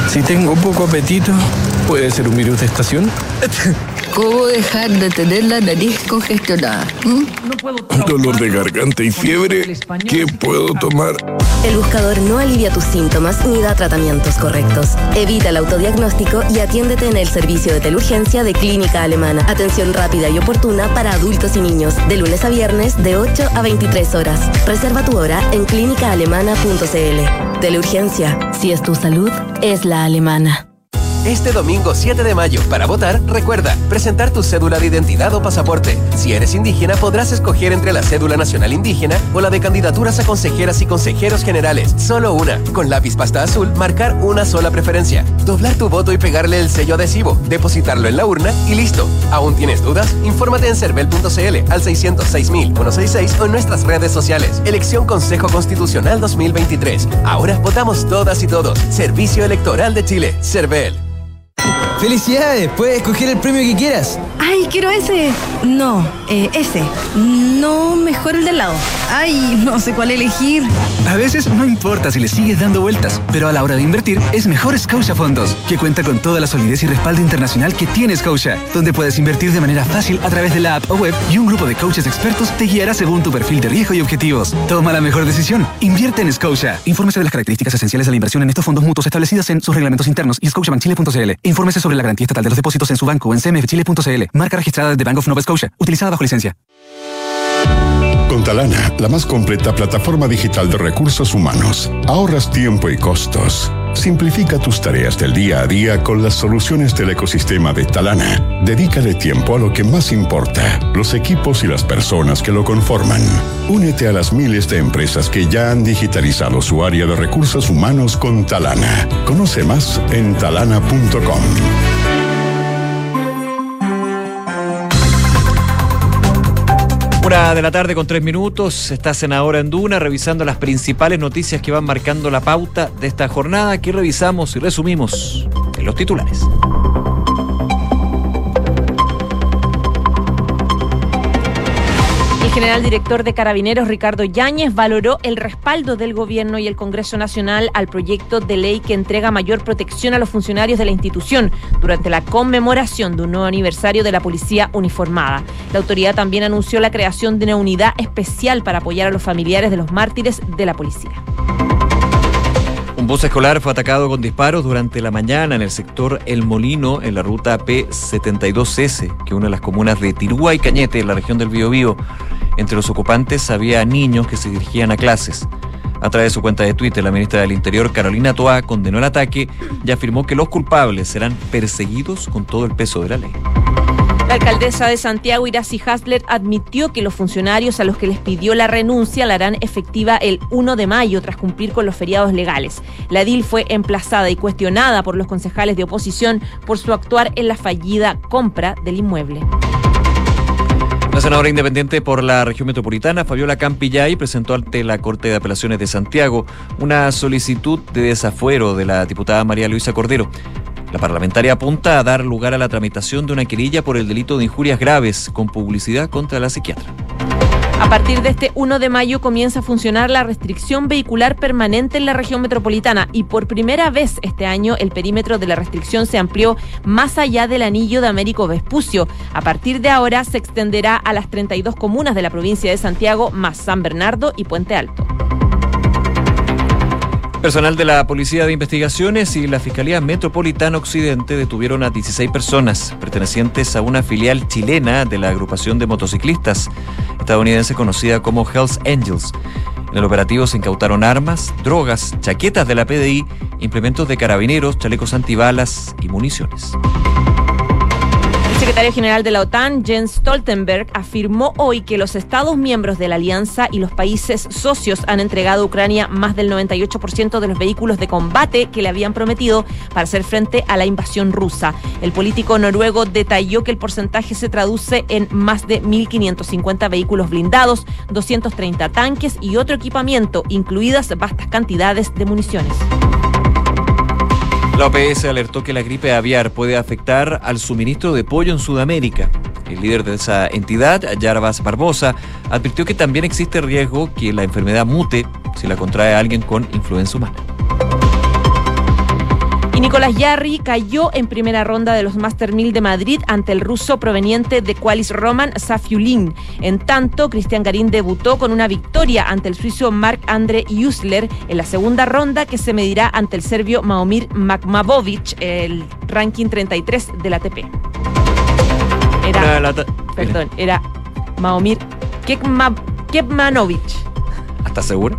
Si tengo poco apetito, ¿puede ser un virus de estación? [laughs] ¿Cómo dejar de tener la nariz congestionada? Dolor de garganta y fiebre. ¿Qué puedo tomar? El buscador no alivia tus síntomas ni da tratamientos correctos. Evita el autodiagnóstico y atiéndete en el servicio de teleurgencia de Clínica Alemana. Atención rápida y oportuna para adultos y niños, de lunes a viernes de 8 a 23 horas. Reserva tu hora en clínicaalemana.cl. Teleurgencia, si es tu salud, es la alemana. Este domingo 7 de mayo, para votar, recuerda, presentar tu cédula de identidad o pasaporte. Si eres indígena, podrás escoger entre la cédula nacional indígena o la de candidaturas a consejeras y consejeros generales. Solo una. Con lápiz pasta azul, marcar una sola preferencia. Doblar tu voto y pegarle el sello adhesivo. Depositarlo en la urna y listo. ¿Aún tienes dudas? Infórmate en cervel.cl al 606.166 o en nuestras redes sociales. Elección Consejo Constitucional 2023. Ahora votamos todas y todos. Servicio Electoral de Chile. Cervel. ¡Felicidades! Puedes escoger el premio que quieras. ¡Ay, quiero ese! No, eh, ese. No, mejor el del lado. ¡Ay, no sé cuál elegir! A veces no importa si le sigues dando vueltas, pero a la hora de invertir es mejor Scotia Fondos, que cuenta con toda la solidez y respaldo internacional que tiene Scotia, donde puedes invertir de manera fácil a través de la app o web y un grupo de coaches expertos te guiará según tu perfil de riesgo y objetivos. Toma la mejor decisión. Invierte en Scotia. Infórmese de las características esenciales de la inversión en estos fondos mutuos establecidas en sus reglamentos internos y scotiabankchile.cl. Infórmese sobre la garantía estatal de los depósitos en su banco en cmfchile.cl. Marca registrada de Bank of Nova Scotia, utilizada bajo licencia. Con Talana, la más completa plataforma digital de recursos humanos, ahorras tiempo y costos. Simplifica tus tareas del día a día con las soluciones del ecosistema de Talana. Dedícale tiempo a lo que más importa, los equipos y las personas que lo conforman. Únete a las miles de empresas que ya han digitalizado su área de recursos humanos con Talana. Conoce más en talana.com. Una de la tarde con tres minutos, estás en Ahora en Duna revisando las principales noticias que van marcando la pauta de esta jornada que revisamos y resumimos en los titulares. General director de Carabineros, Ricardo Yáñez, valoró el respaldo del Gobierno y el Congreso Nacional al proyecto de ley que entrega mayor protección a los funcionarios de la institución durante la conmemoración de un nuevo aniversario de la Policía Uniformada. La autoridad también anunció la creación de una unidad especial para apoyar a los familiares de los mártires de la policía. Un bus escolar fue atacado con disparos durante la mañana en el sector El Molino, en la ruta P72S, que une las comunas de Tirúa y Cañete, en la región del Biobío. Entre los ocupantes había niños que se dirigían a clases. A través de su cuenta de Twitter, la ministra del Interior, Carolina Toá, condenó el ataque y afirmó que los culpables serán perseguidos con todo el peso de la ley. La alcaldesa de Santiago, Iracy Hasler, admitió que los funcionarios a los que les pidió la renuncia la harán efectiva el 1 de mayo tras cumplir con los feriados legales. La DIL fue emplazada y cuestionada por los concejales de oposición por su actuar en la fallida compra del inmueble. La senadora independiente por la región metropolitana, Fabiola Campillay, presentó ante la Corte de Apelaciones de Santiago una solicitud de desafuero de la diputada María Luisa Cordero. La parlamentaria apunta a dar lugar a la tramitación de una querella por el delito de injurias graves con publicidad contra la psiquiatra. A partir de este 1 de mayo comienza a funcionar la restricción vehicular permanente en la región metropolitana y por primera vez este año el perímetro de la restricción se amplió más allá del anillo de Américo Vespucio. A partir de ahora se extenderá a las 32 comunas de la provincia de Santiago más San Bernardo y Puente Alto. Personal de la Policía de Investigaciones y la Fiscalía Metropolitana Occidente detuvieron a 16 personas pertenecientes a una filial chilena de la agrupación de motociclistas estadounidense conocida como Hells Angels. En el operativo se incautaron armas, drogas, chaquetas de la PDI, implementos de carabineros, chalecos antibalas y municiones. Secretario general de la OTAN, Jens Stoltenberg, afirmó hoy que los Estados miembros de la alianza y los países socios han entregado a Ucrania más del 98% de los vehículos de combate que le habían prometido para hacer frente a la invasión rusa. El político noruego detalló que el porcentaje se traduce en más de 1.550 vehículos blindados, 230 tanques y otro equipamiento, incluidas vastas cantidades de municiones. La OPS alertó que la gripe aviar puede afectar al suministro de pollo en Sudamérica. El líder de esa entidad, Yarvas Barbosa, advirtió que también existe riesgo que la enfermedad mute si la contrae alguien con influenza humana. Y Nicolás Yarri cayó en primera ronda de los Master 1000 de Madrid ante el ruso proveniente de Qualis Roman, Safiulin. En tanto, Cristian Garín debutó con una victoria ante el suizo Marc-André Jusler en la segunda ronda que se medirá ante el serbio Maomir Makmavovic, el ranking 33 del ATP. Era, perdón, era Maomir Kekma, Kekmanovic. ¿Estás segura?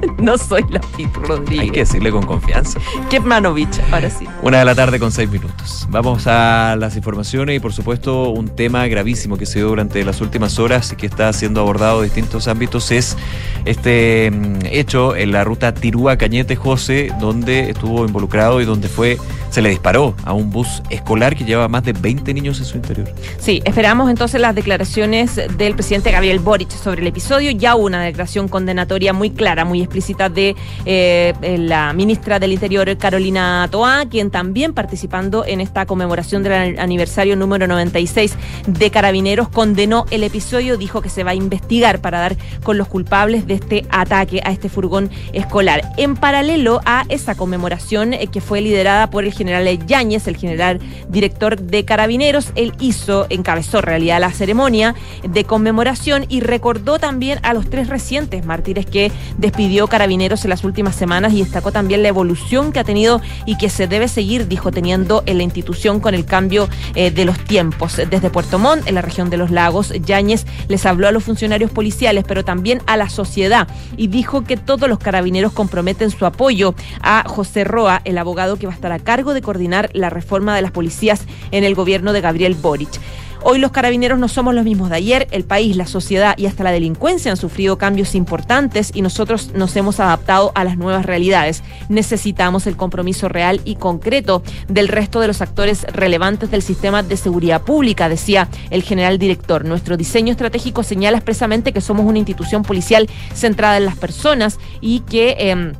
[laughs] No soy la Pit Rodríguez. Hay que decirle con confianza. Kepmanovic, ahora sí. Una de la tarde con seis minutos. Vamos a las informaciones y por supuesto un tema gravísimo que se dio durante las últimas horas y que está siendo abordado en distintos ámbitos es este mm, hecho en la ruta Tirúa Cañete José, donde estuvo involucrado y donde fue se le disparó a un bus escolar que llevaba más de 20 niños en su interior. Sí, esperamos entonces las declaraciones del presidente Gabriel Boric sobre el episodio. Ya hubo una declaración condenatoria muy clara, muy explícita de eh, la ministra del Interior, Carolina Toá, quien también participando en esta conmemoración del aniversario número 96 de Carabineros, condenó el episodio, dijo que se va a investigar para dar con los culpables de este ataque a este furgón escolar. En paralelo a esa conmemoración eh, que fue liderada por el general Yáñez, el general director de Carabineros, él hizo, encabezó en realidad la ceremonia de conmemoración y recordó también a los tres recientes mártires que despidió Carabineros en las últimas semanas y destacó también la evolución que ha tenido y que se debe seguir, dijo, teniendo en la institución con el cambio eh, de los tiempos. Desde Puerto Montt, en la región de los lagos, Yáñez les habló a los funcionarios policiales, pero también a la sociedad y dijo que todos los carabineros comprometen su apoyo a José Roa, el abogado que va a estar a cargo de coordinar la reforma de las policías en el gobierno de Gabriel Boric. Hoy los carabineros no somos los mismos de ayer, el país, la sociedad y hasta la delincuencia han sufrido cambios importantes y nosotros nos hemos adaptado a las nuevas realidades. Necesitamos el compromiso real y concreto del resto de los actores relevantes del sistema de seguridad pública, decía el general director. Nuestro diseño estratégico señala expresamente que somos una institución policial centrada en las personas y que... Eh,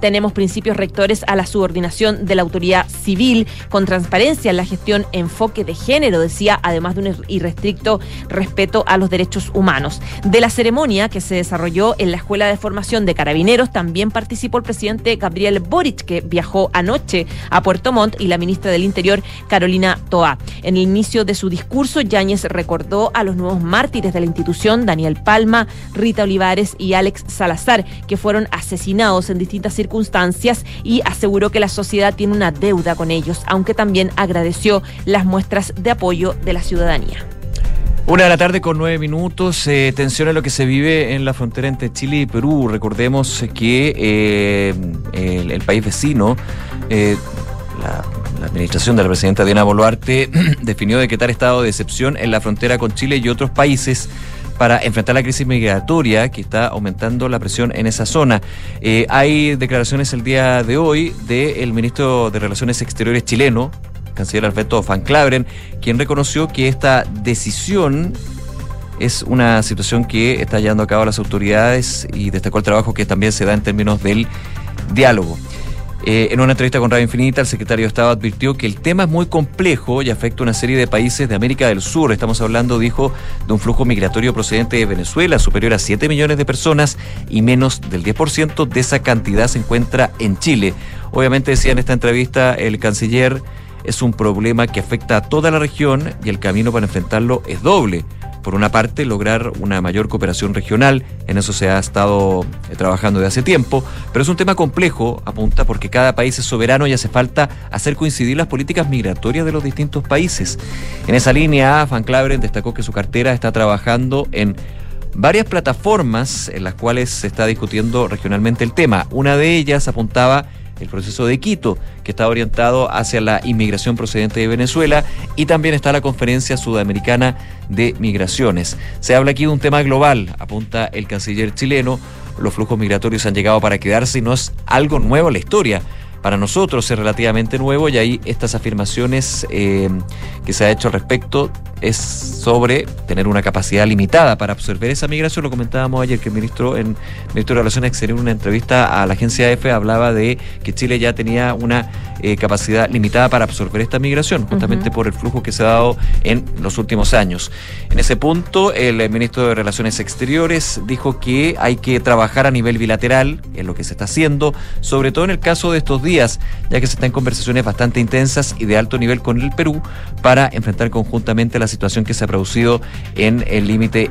tenemos principios rectores a la subordinación de la autoridad civil, con transparencia en la gestión, enfoque de género, decía, además de un irrestricto respeto a los derechos humanos. De la ceremonia que se desarrolló en la Escuela de Formación de Carabineros, también participó el presidente Gabriel Boric, que viajó anoche a Puerto Montt, y la ministra del Interior, Carolina Toa. En el inicio de su discurso, Yáñez recordó a los nuevos mártires de la institución, Daniel Palma, Rita Olivares y Alex Salazar, que fueron asesinados en distintas circunstancias y aseguró que la sociedad tiene una deuda con ellos, aunque también agradeció las muestras de apoyo de la ciudadanía. Una de la tarde con nueve minutos, eh, tensión en lo que se vive en la frontera entre Chile y Perú. Recordemos que eh, el, país vecino, eh, la, la administración de la presidenta Diana Boluarte, [clears throat] definió decretar estado de excepción en la frontera con Chile y otros países para enfrentar la crisis migratoria que está aumentando la presión en esa zona. Eh, hay declaraciones el día de hoy del ministro de Relaciones Exteriores chileno, canciller Alberto Van Claveren, quien reconoció que esta decisión es una situación que está llevando a cabo las autoridades y destacó el trabajo que también se da en términos del diálogo. Eh, en una entrevista con Radio Infinita, el secretario de Estado advirtió que el tema es muy complejo y afecta a una serie de países de América del Sur. Estamos hablando, dijo, de un flujo migratorio procedente de Venezuela, superior a 7 millones de personas y menos del 10% de esa cantidad se encuentra en Chile. Obviamente, decía en esta entrevista el canciller, es un problema que afecta a toda la región y el camino para enfrentarlo es doble por una parte, lograr una mayor cooperación regional, en eso se ha estado eh, trabajando desde hace tiempo, pero es un tema complejo, apunta, porque cada país es soberano y hace falta hacer coincidir las políticas migratorias de los distintos países. En esa línea, Van Claveren destacó que su cartera está trabajando en varias plataformas en las cuales se está discutiendo regionalmente el tema. Una de ellas apuntaba el proceso de Quito, que está orientado hacia la inmigración procedente de Venezuela, y también está la Conferencia Sudamericana de Migraciones. Se habla aquí de un tema global, apunta el canciller chileno. Los flujos migratorios han llegado para quedarse y no es algo nuevo en la historia. Para nosotros es relativamente nuevo y ahí estas afirmaciones eh, que se ha hecho al respecto es sobre tener una capacidad limitada para absorber esa migración. Lo comentábamos ayer que el ministro en el ministro de Relaciones Exteriores en una entrevista a la agencia EFE hablaba de que Chile ya tenía una eh, capacidad limitada para absorber esta migración, justamente por el flujo que se ha dado en los últimos años. En ese punto, el ministro de Relaciones Exteriores dijo que hay que trabajar a nivel bilateral, en lo que se está haciendo, sobre todo en el caso de estos días, ya que se están en conversaciones bastante intensas y de alto nivel con el Perú para enfrentar conjuntamente la situación que se ha producido en el límite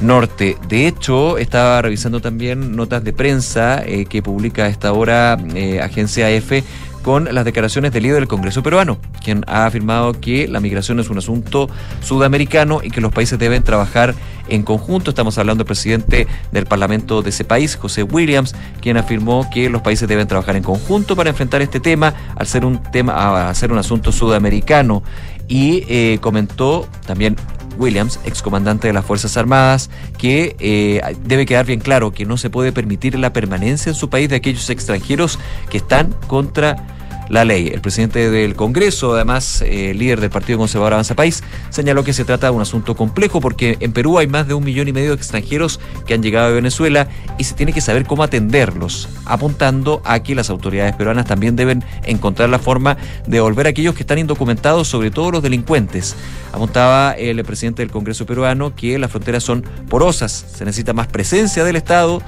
norte. De hecho, estaba revisando también notas de prensa eh, que publica a esta hora eh, Agencia EFE con las declaraciones del líder del Congreso peruano, quien ha afirmado que la migración es un asunto sudamericano y que los países deben trabajar en conjunto. Estamos hablando del presidente del Parlamento de ese país, José Williams, quien afirmó que los países deben trabajar en conjunto para enfrentar este tema, al ser un tema, a ser un asunto sudamericano. Y eh, comentó también Williams, excomandante de las Fuerzas Armadas, que eh, debe quedar bien claro que no se puede permitir la permanencia en su país de aquellos extranjeros que están contra la ley. El presidente del Congreso, además eh, líder del Partido Conservador Avanza País, señaló que se trata de un asunto complejo porque en Perú hay más de un millón y medio de extranjeros que han llegado de Venezuela y se tiene que saber cómo atenderlos, apuntando a que las autoridades peruanas también deben encontrar la forma de volver a aquellos que están indocumentados, sobre todo los delincuentes. Apuntaba el presidente del Congreso peruano que las fronteras son porosas, se necesita más presencia del Estado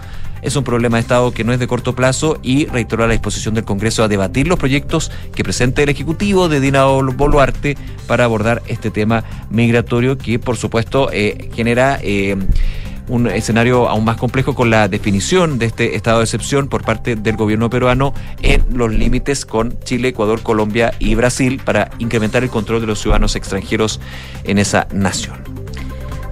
es un problema de Estado que no es de corto plazo y reiteró la disposición del Congreso a debatir los proyectos que presente el Ejecutivo de Dina Boluarte para abordar este tema migratorio que, por supuesto, eh, genera... Eh, un escenario aún más complejo con la definición de este estado de excepción por parte del gobierno peruano en los límites con Chile, Ecuador, Colombia y Brasil para incrementar el control de los ciudadanos extranjeros en esa nación.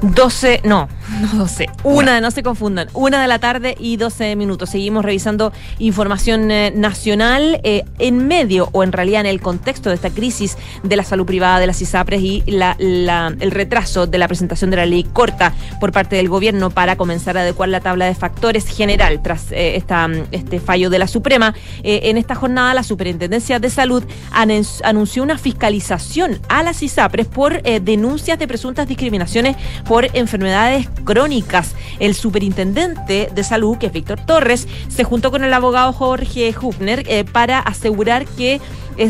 12, no, no 12, una, no se confundan, una de la tarde y 12 minutos. Seguimos revisando información eh, nacional eh, en medio o en realidad en el contexto de esta crisis de la salud privada de las ISAPRES y la, la- el retraso de la presentación de la ley corta por parte del gobierno para comenzar a adecuar la tabla de factores general tras eh, esta, este fallo de la Suprema. En esta jornada la Superintendencia de Salud anun- anunció una fiscalización a las ISAPRES por denuncias de presuntas discriminaciones por enfermedades crónicas. El superintendente de salud, que es Víctor Torres, se juntó con el abogado Jorge Hubner eh, para asegurar que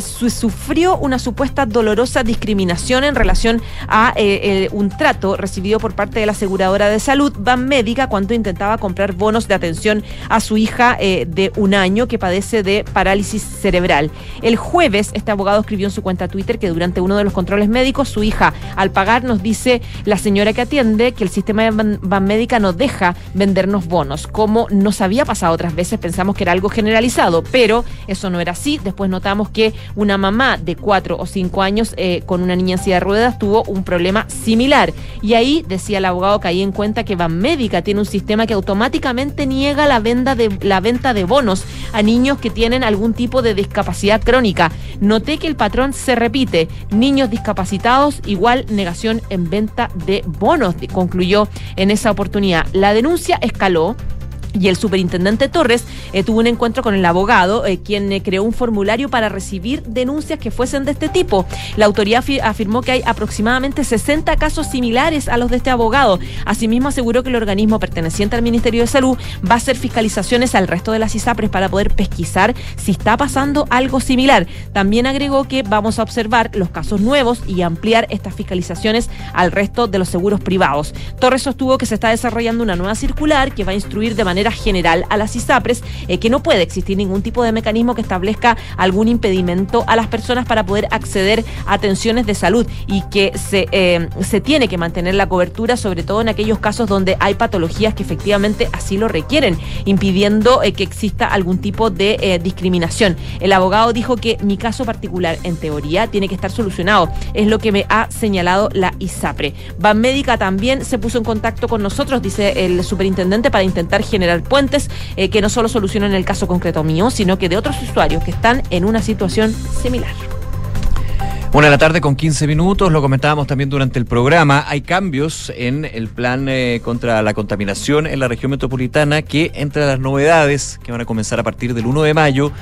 su- sufrió una supuesta dolorosa discriminación en relación a eh, eh, un trato recibido por parte de la aseguradora de salud Van Médica cuando intentaba comprar bonos de atención a su hija eh, de un año que padece de parálisis cerebral. El jueves, este abogado escribió en su cuenta Twitter que durante uno de los controles médicos, su hija, al pagar, nos dice la señora que atiende que el sistema de Ban Médica no deja vendernos bonos. Como nos había pasado otras veces, pensamos que era algo generalizado, pero eso no era así. Después notamos que una mamá de cuatro o cinco años eh, con una niña en silla de ruedas tuvo un problema similar. Y ahí decía el abogado que ahí en cuenta que Ban Médica tiene un sistema que automáticamente niega la venta de, la venta de bonos a niños que tienen algún tipo de discapacidad crónica. Noté que el patrón se repite. Niños discapacitados igual negación en venta de bonos, concluyó en esa oportunidad. La denuncia escaló. Y el superintendente Torres eh, tuvo un encuentro con el abogado, eh, quien eh, creó un formulario para recibir denuncias que fuesen de este tipo. La autoridad afi- afirmó que hay aproximadamente 60 casos similares a los de este abogado. Asimismo, aseguró que el organismo perteneciente al Ministerio de Salud va a hacer fiscalizaciones al resto de las ISAPRES para poder pesquisar si está pasando algo similar. También agregó que vamos a observar los casos nuevos y ampliar estas fiscalizaciones al resto de los seguros privados. Torres sostuvo que se está desarrollando una nueva circular que va a instruir de manera general a las ISAPRES eh, que no puede existir ningún tipo de mecanismo que establezca algún impedimento a las personas para poder acceder a atenciones de salud y que se, eh, se tiene que mantener la cobertura, sobre todo en aquellos casos donde hay patologías que efectivamente así lo requieren, impidiendo eh, que exista algún tipo de eh, discriminación. El abogado dijo que mi caso particular, en teoría, tiene que estar solucionado. Es lo que me ha señalado la ISAPRE. Van Médica también se puso en contacto con nosotros, dice el superintendente, para intentar generar puentes eh, que no solo solucionen el caso concreto mío, sino que de otros usuarios que están en una situación similar. Una de la tarde con 15 minutos, lo comentábamos también durante el programa, hay cambios en el plan eh, contra la contaminación en la región metropolitana que entre las novedades que van a comenzar a partir del 1 de mayo,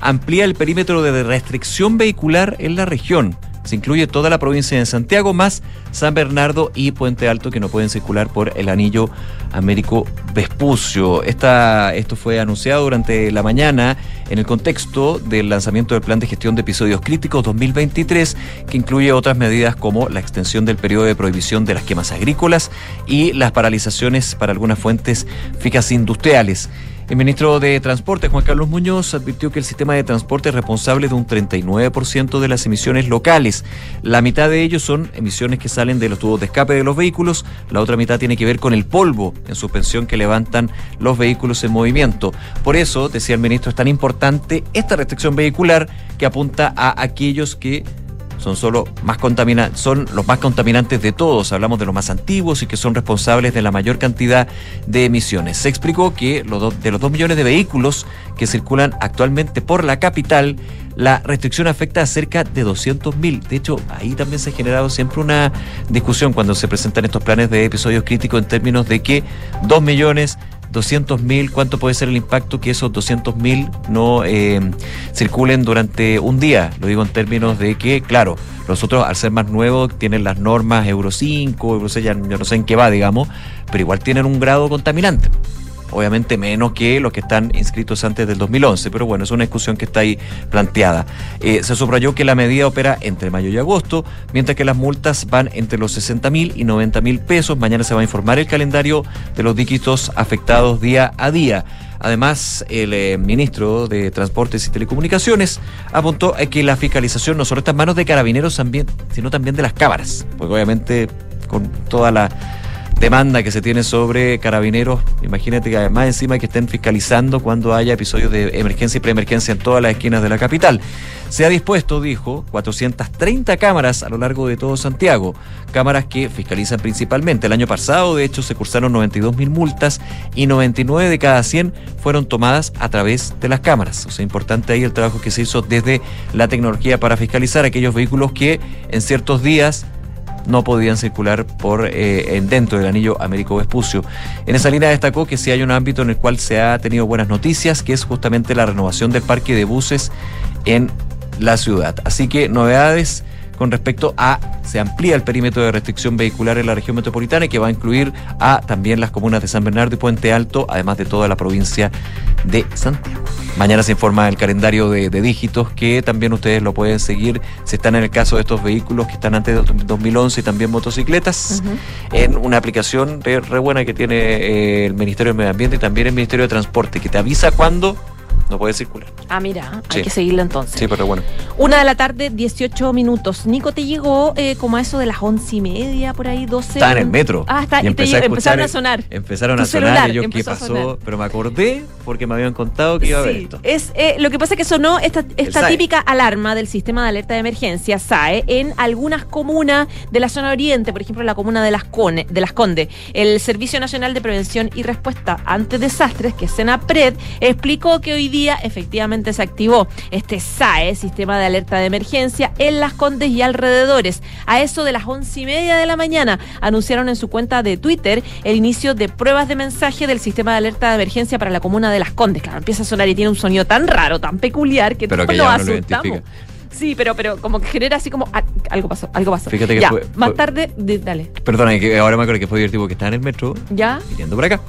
amplía el perímetro de restricción vehicular en la región. Se incluye toda la provincia de Santiago, más San Bernardo y Puente Alto, que no pueden circular por el anillo Américo Vespucio. Esta, esto fue anunciado durante la mañana en el contexto del lanzamiento del Plan de Gestión de Episodios Críticos 2023, que incluye otras medidas como la extensión del periodo de prohibición de las quemas agrícolas y las paralizaciones para algunas fuentes fijas industriales. El ministro de Transporte, Juan Carlos Muñoz, advirtió que el sistema de transporte es responsable de un 39% de las emisiones locales. La mitad de ellos son emisiones que salen de los tubos de escape de los vehículos, la otra mitad tiene que ver con el polvo en suspensión que levantan los vehículos en movimiento. Por eso, decía el ministro, es tan importante esta restricción vehicular que apunta a aquellos que son solo más contamina son los más contaminantes de todos. Hablamos de los más antiguos y que son responsables de la mayor cantidad de emisiones. Se explicó que de los 2 millones de vehículos que circulan actualmente por la capital, la restricción afecta a cerca de 200 mil. De hecho, ahí también se ha generado siempre una discusión cuando se presentan estos planes de episodios críticos en términos de que 2 millones 200 mil, ¿cuánto puede ser el impacto que esos 200 mil no eh, circulen durante un día? Lo digo en términos de que, claro, los otros, al ser más nuevos, tienen las normas Euro 5, Euro 6, ya yo no sé en qué va, digamos, pero igual tienen un grado contaminante. Obviamente menos que los que están inscritos antes del 2011, pero bueno, es una discusión que está ahí planteada. Eh, se subrayó que la medida opera entre mayo y agosto, mientras que las multas van entre los 60 mil y 90 mil pesos. Mañana se va a informar el calendario de los dígitos afectados día a día. Además, el eh, ministro de Transportes y Telecomunicaciones apuntó a que la fiscalización no solo está en manos de carabineros, también, sino también de las cámaras, porque obviamente con toda la demanda que se tiene sobre carabineros, imagínate que además encima que estén fiscalizando cuando haya episodios de emergencia y preemergencia en todas las esquinas de la capital. Se ha dispuesto, dijo, 430 cámaras a lo largo de todo Santiago, cámaras que fiscalizan principalmente. El año pasado, de hecho, se cursaron 92 mil multas y 99 de cada 100 fueron tomadas a través de las cámaras. O sea, importante ahí el trabajo que se hizo desde la tecnología para fiscalizar aquellos vehículos que en ciertos días no podían circular por eh, en- dentro del anillo Américo Vespucio. En esa línea destacó que sí hay un ámbito en el cual se ha tenido buenas noticias, que es justamente la renovación del parque de buses en la ciudad. Así que novedades con respecto a se amplía el perímetro de restricción vehicular en la región metropolitana y que va a incluir a también las comunas de San Bernardo y Puente Alto, además de toda la provincia de Santiago. Mañana se informa el calendario de, de dígitos que también ustedes lo pueden seguir si están en el caso de estos vehículos que están antes de 2011 y también motocicletas en una aplicación re, re buena que tiene eh, el Ministerio del Medio Ambiente y también el Ministerio de Transporte que te avisa cuando no puede circular. Ah, mira, Sí. hay que seguirlo entonces. Sí, pero bueno. Una de la tarde, 18 minutos. Nico, te llegó eh, como a eso de las once y media, por ahí, 12. Estaba en el metro. Ah, está, y, te llegó- a empezaron a sonar. Empezaron Tu a sonar celular y yo qué pasó, sonar. pero me acordé porque me habían contado que iba a haber esto. es, eh, lo que pasa es que sonó esta, típica alarma del sistema de alerta de emergencia SAE en algunas comunas de la zona oriente, por ejemplo, la comuna de Las, Cone- de Las Condes. El Servicio Nacional de Prevención y Respuesta ante Desastres, que es SENAPRED, explicó que hoy día efectivamente se activó este SAE, Sistema de Alerta de Emergencia, en Las Condes y alrededores. A eso de las once y media de la mañana anunciaron en su cuenta de Twitter el inicio de pruebas de mensaje del Sistema de Alerta de Emergencia para la comuna de Las Condes. Claro, empieza a sonar y tiene un sonido tan raro, tan peculiar, que Pero todos que nos lo. Sí, pero, pero como que genera así como ah, algo pasó, algo pasó. Fíjate que ya, fue- más fue- tarde, dale. Perdona, que ahora me acuerdo que fue divertido porque estaba en el metro ¿Ya? viniendo por acá.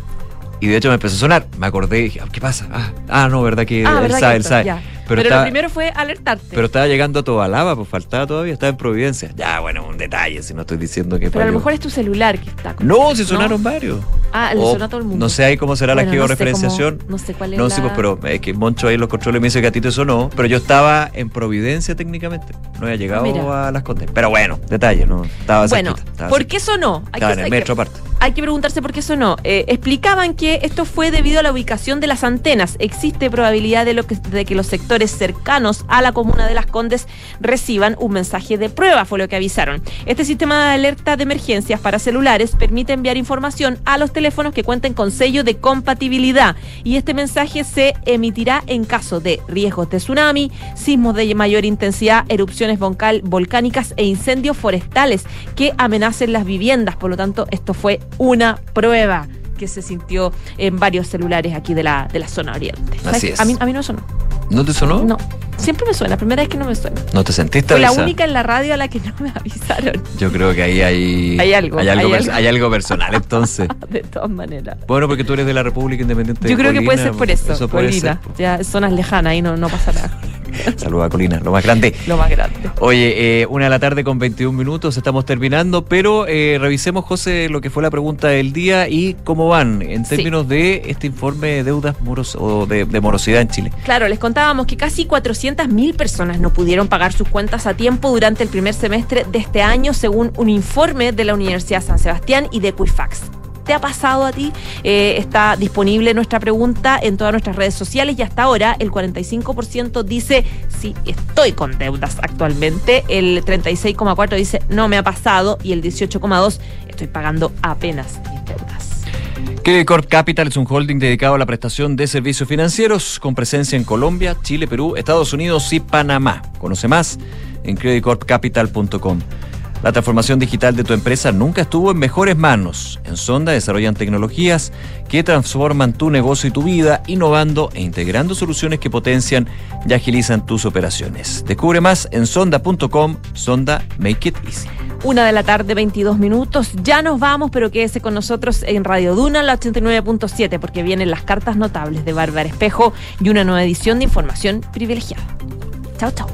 Y de hecho me empezó a sonar. Me acordé y dije, ah, ¿qué pasa? Ah, ah, no, ¿verdad que Ah, él ¿verdad sabe, que él sabe. Ya. Pero, Pero, estaba, lo primero fue alertarte. pero estaba llegando a Tobalaba, pues faltaba todavía, estaba en Providencia. Ya, bueno, un detalle, si no estoy diciendo que Pero a lo mejor es tu celular que está. con- No, si sonaron varios. Ah, le sonó a todo el mundo. No sé ahí cómo será la Bueno, no sé georreferenciación. no sé cuál es No, la- sí, pues, pero es que Moncho ahí en los controles me dice que a ti te sonó, pero yo estaba en Providencia técnicamente. No había llegado Ah, mira. a las Condes. Pero bueno, detalle, ¿no? Estaba Bueno, cerquita, estaba ¿por cerquita. qué sonó? Hay Estaba que- en el hay que- metro aparte. Hay que preguntarse por qué sonó. Eh, explicaban que esto fue debido a la ubicación de las antenas. Existe probabilidad de, lo que, de que los sectores cercanos a la comuna de Las Condes reciban un mensaje de prueba, fue lo que avisaron. Este sistema de alerta de emergencias para celulares permite enviar información a los teléfonos que cuenten con sello de compatibilidad y este mensaje se emitirá en caso de riesgos de tsunami, sismos de mayor intensidad, erupciones volcánicas e incendios forestales que amenacen las viviendas. Por lo tanto, esto fue una prueba que se sintió en varios celulares aquí de la, de la zona oriente. Así es. A mí, a mí no sonó. ¿No te sonó? No. Siempre me suena, primera vez que no me suena. ¿No te sentiste Fue la única en la radio a la que no me [laughs] avisaron. Yo creo que ahí hay, Hay algo, Hay algo, hay algo. hay algo personal entonces. [laughs] De todas maneras. Bueno, porque tú eres de la República Independiente Yo de creo que puede ser por eso, Eso ser. Ya zonas lejanas, ahí no, no pasa nada. [laughs] [laughs] Saluda a Colina, lo más grande. Lo más grande. Oye, eh, una de la tarde con 21 minutos, estamos terminando, pero eh, revisemos, José, lo que fue la pregunta del día y cómo van en Sí. términos de este informe de deudas moros o de, de morosidad en Chile. Claro, les contábamos que casi 400.000 personas no pudieron pagar sus cuentas a tiempo durante el primer semestre de este año, según un informe de la Universidad San Sebastián y de Equifax. ¿Te ha pasado a ti? Eh, está disponible nuestra pregunta en todas nuestras redes sociales y hasta ahora el 45% dice sí, estoy con deudas actualmente, el 36,4% dice no me ha pasado y el 18,2% estoy pagando apenas mis deudas. Credit Corp Capital es un holding dedicado a la prestación de servicios financieros con presencia en Colombia, Chile, Perú, Estados Unidos y Panamá. Conoce más en creditcorpcapital.com. La transformación digital de tu empresa nunca estuvo en mejores manos. En Sonda desarrollan tecnologías que transforman tu negocio y tu vida, innovando e integrando soluciones que potencian y agilizan tus operaciones. Descubre más en sonda.com. Sonda Make It Easy. Una de la tarde, 22 minutos. Ya nos vamos, pero quédese con nosotros en Radio Duna, la 89.7, porque vienen las cartas notables de Bárbara Espejo y una nueva edición de Información Privilegiada. Chao, chao.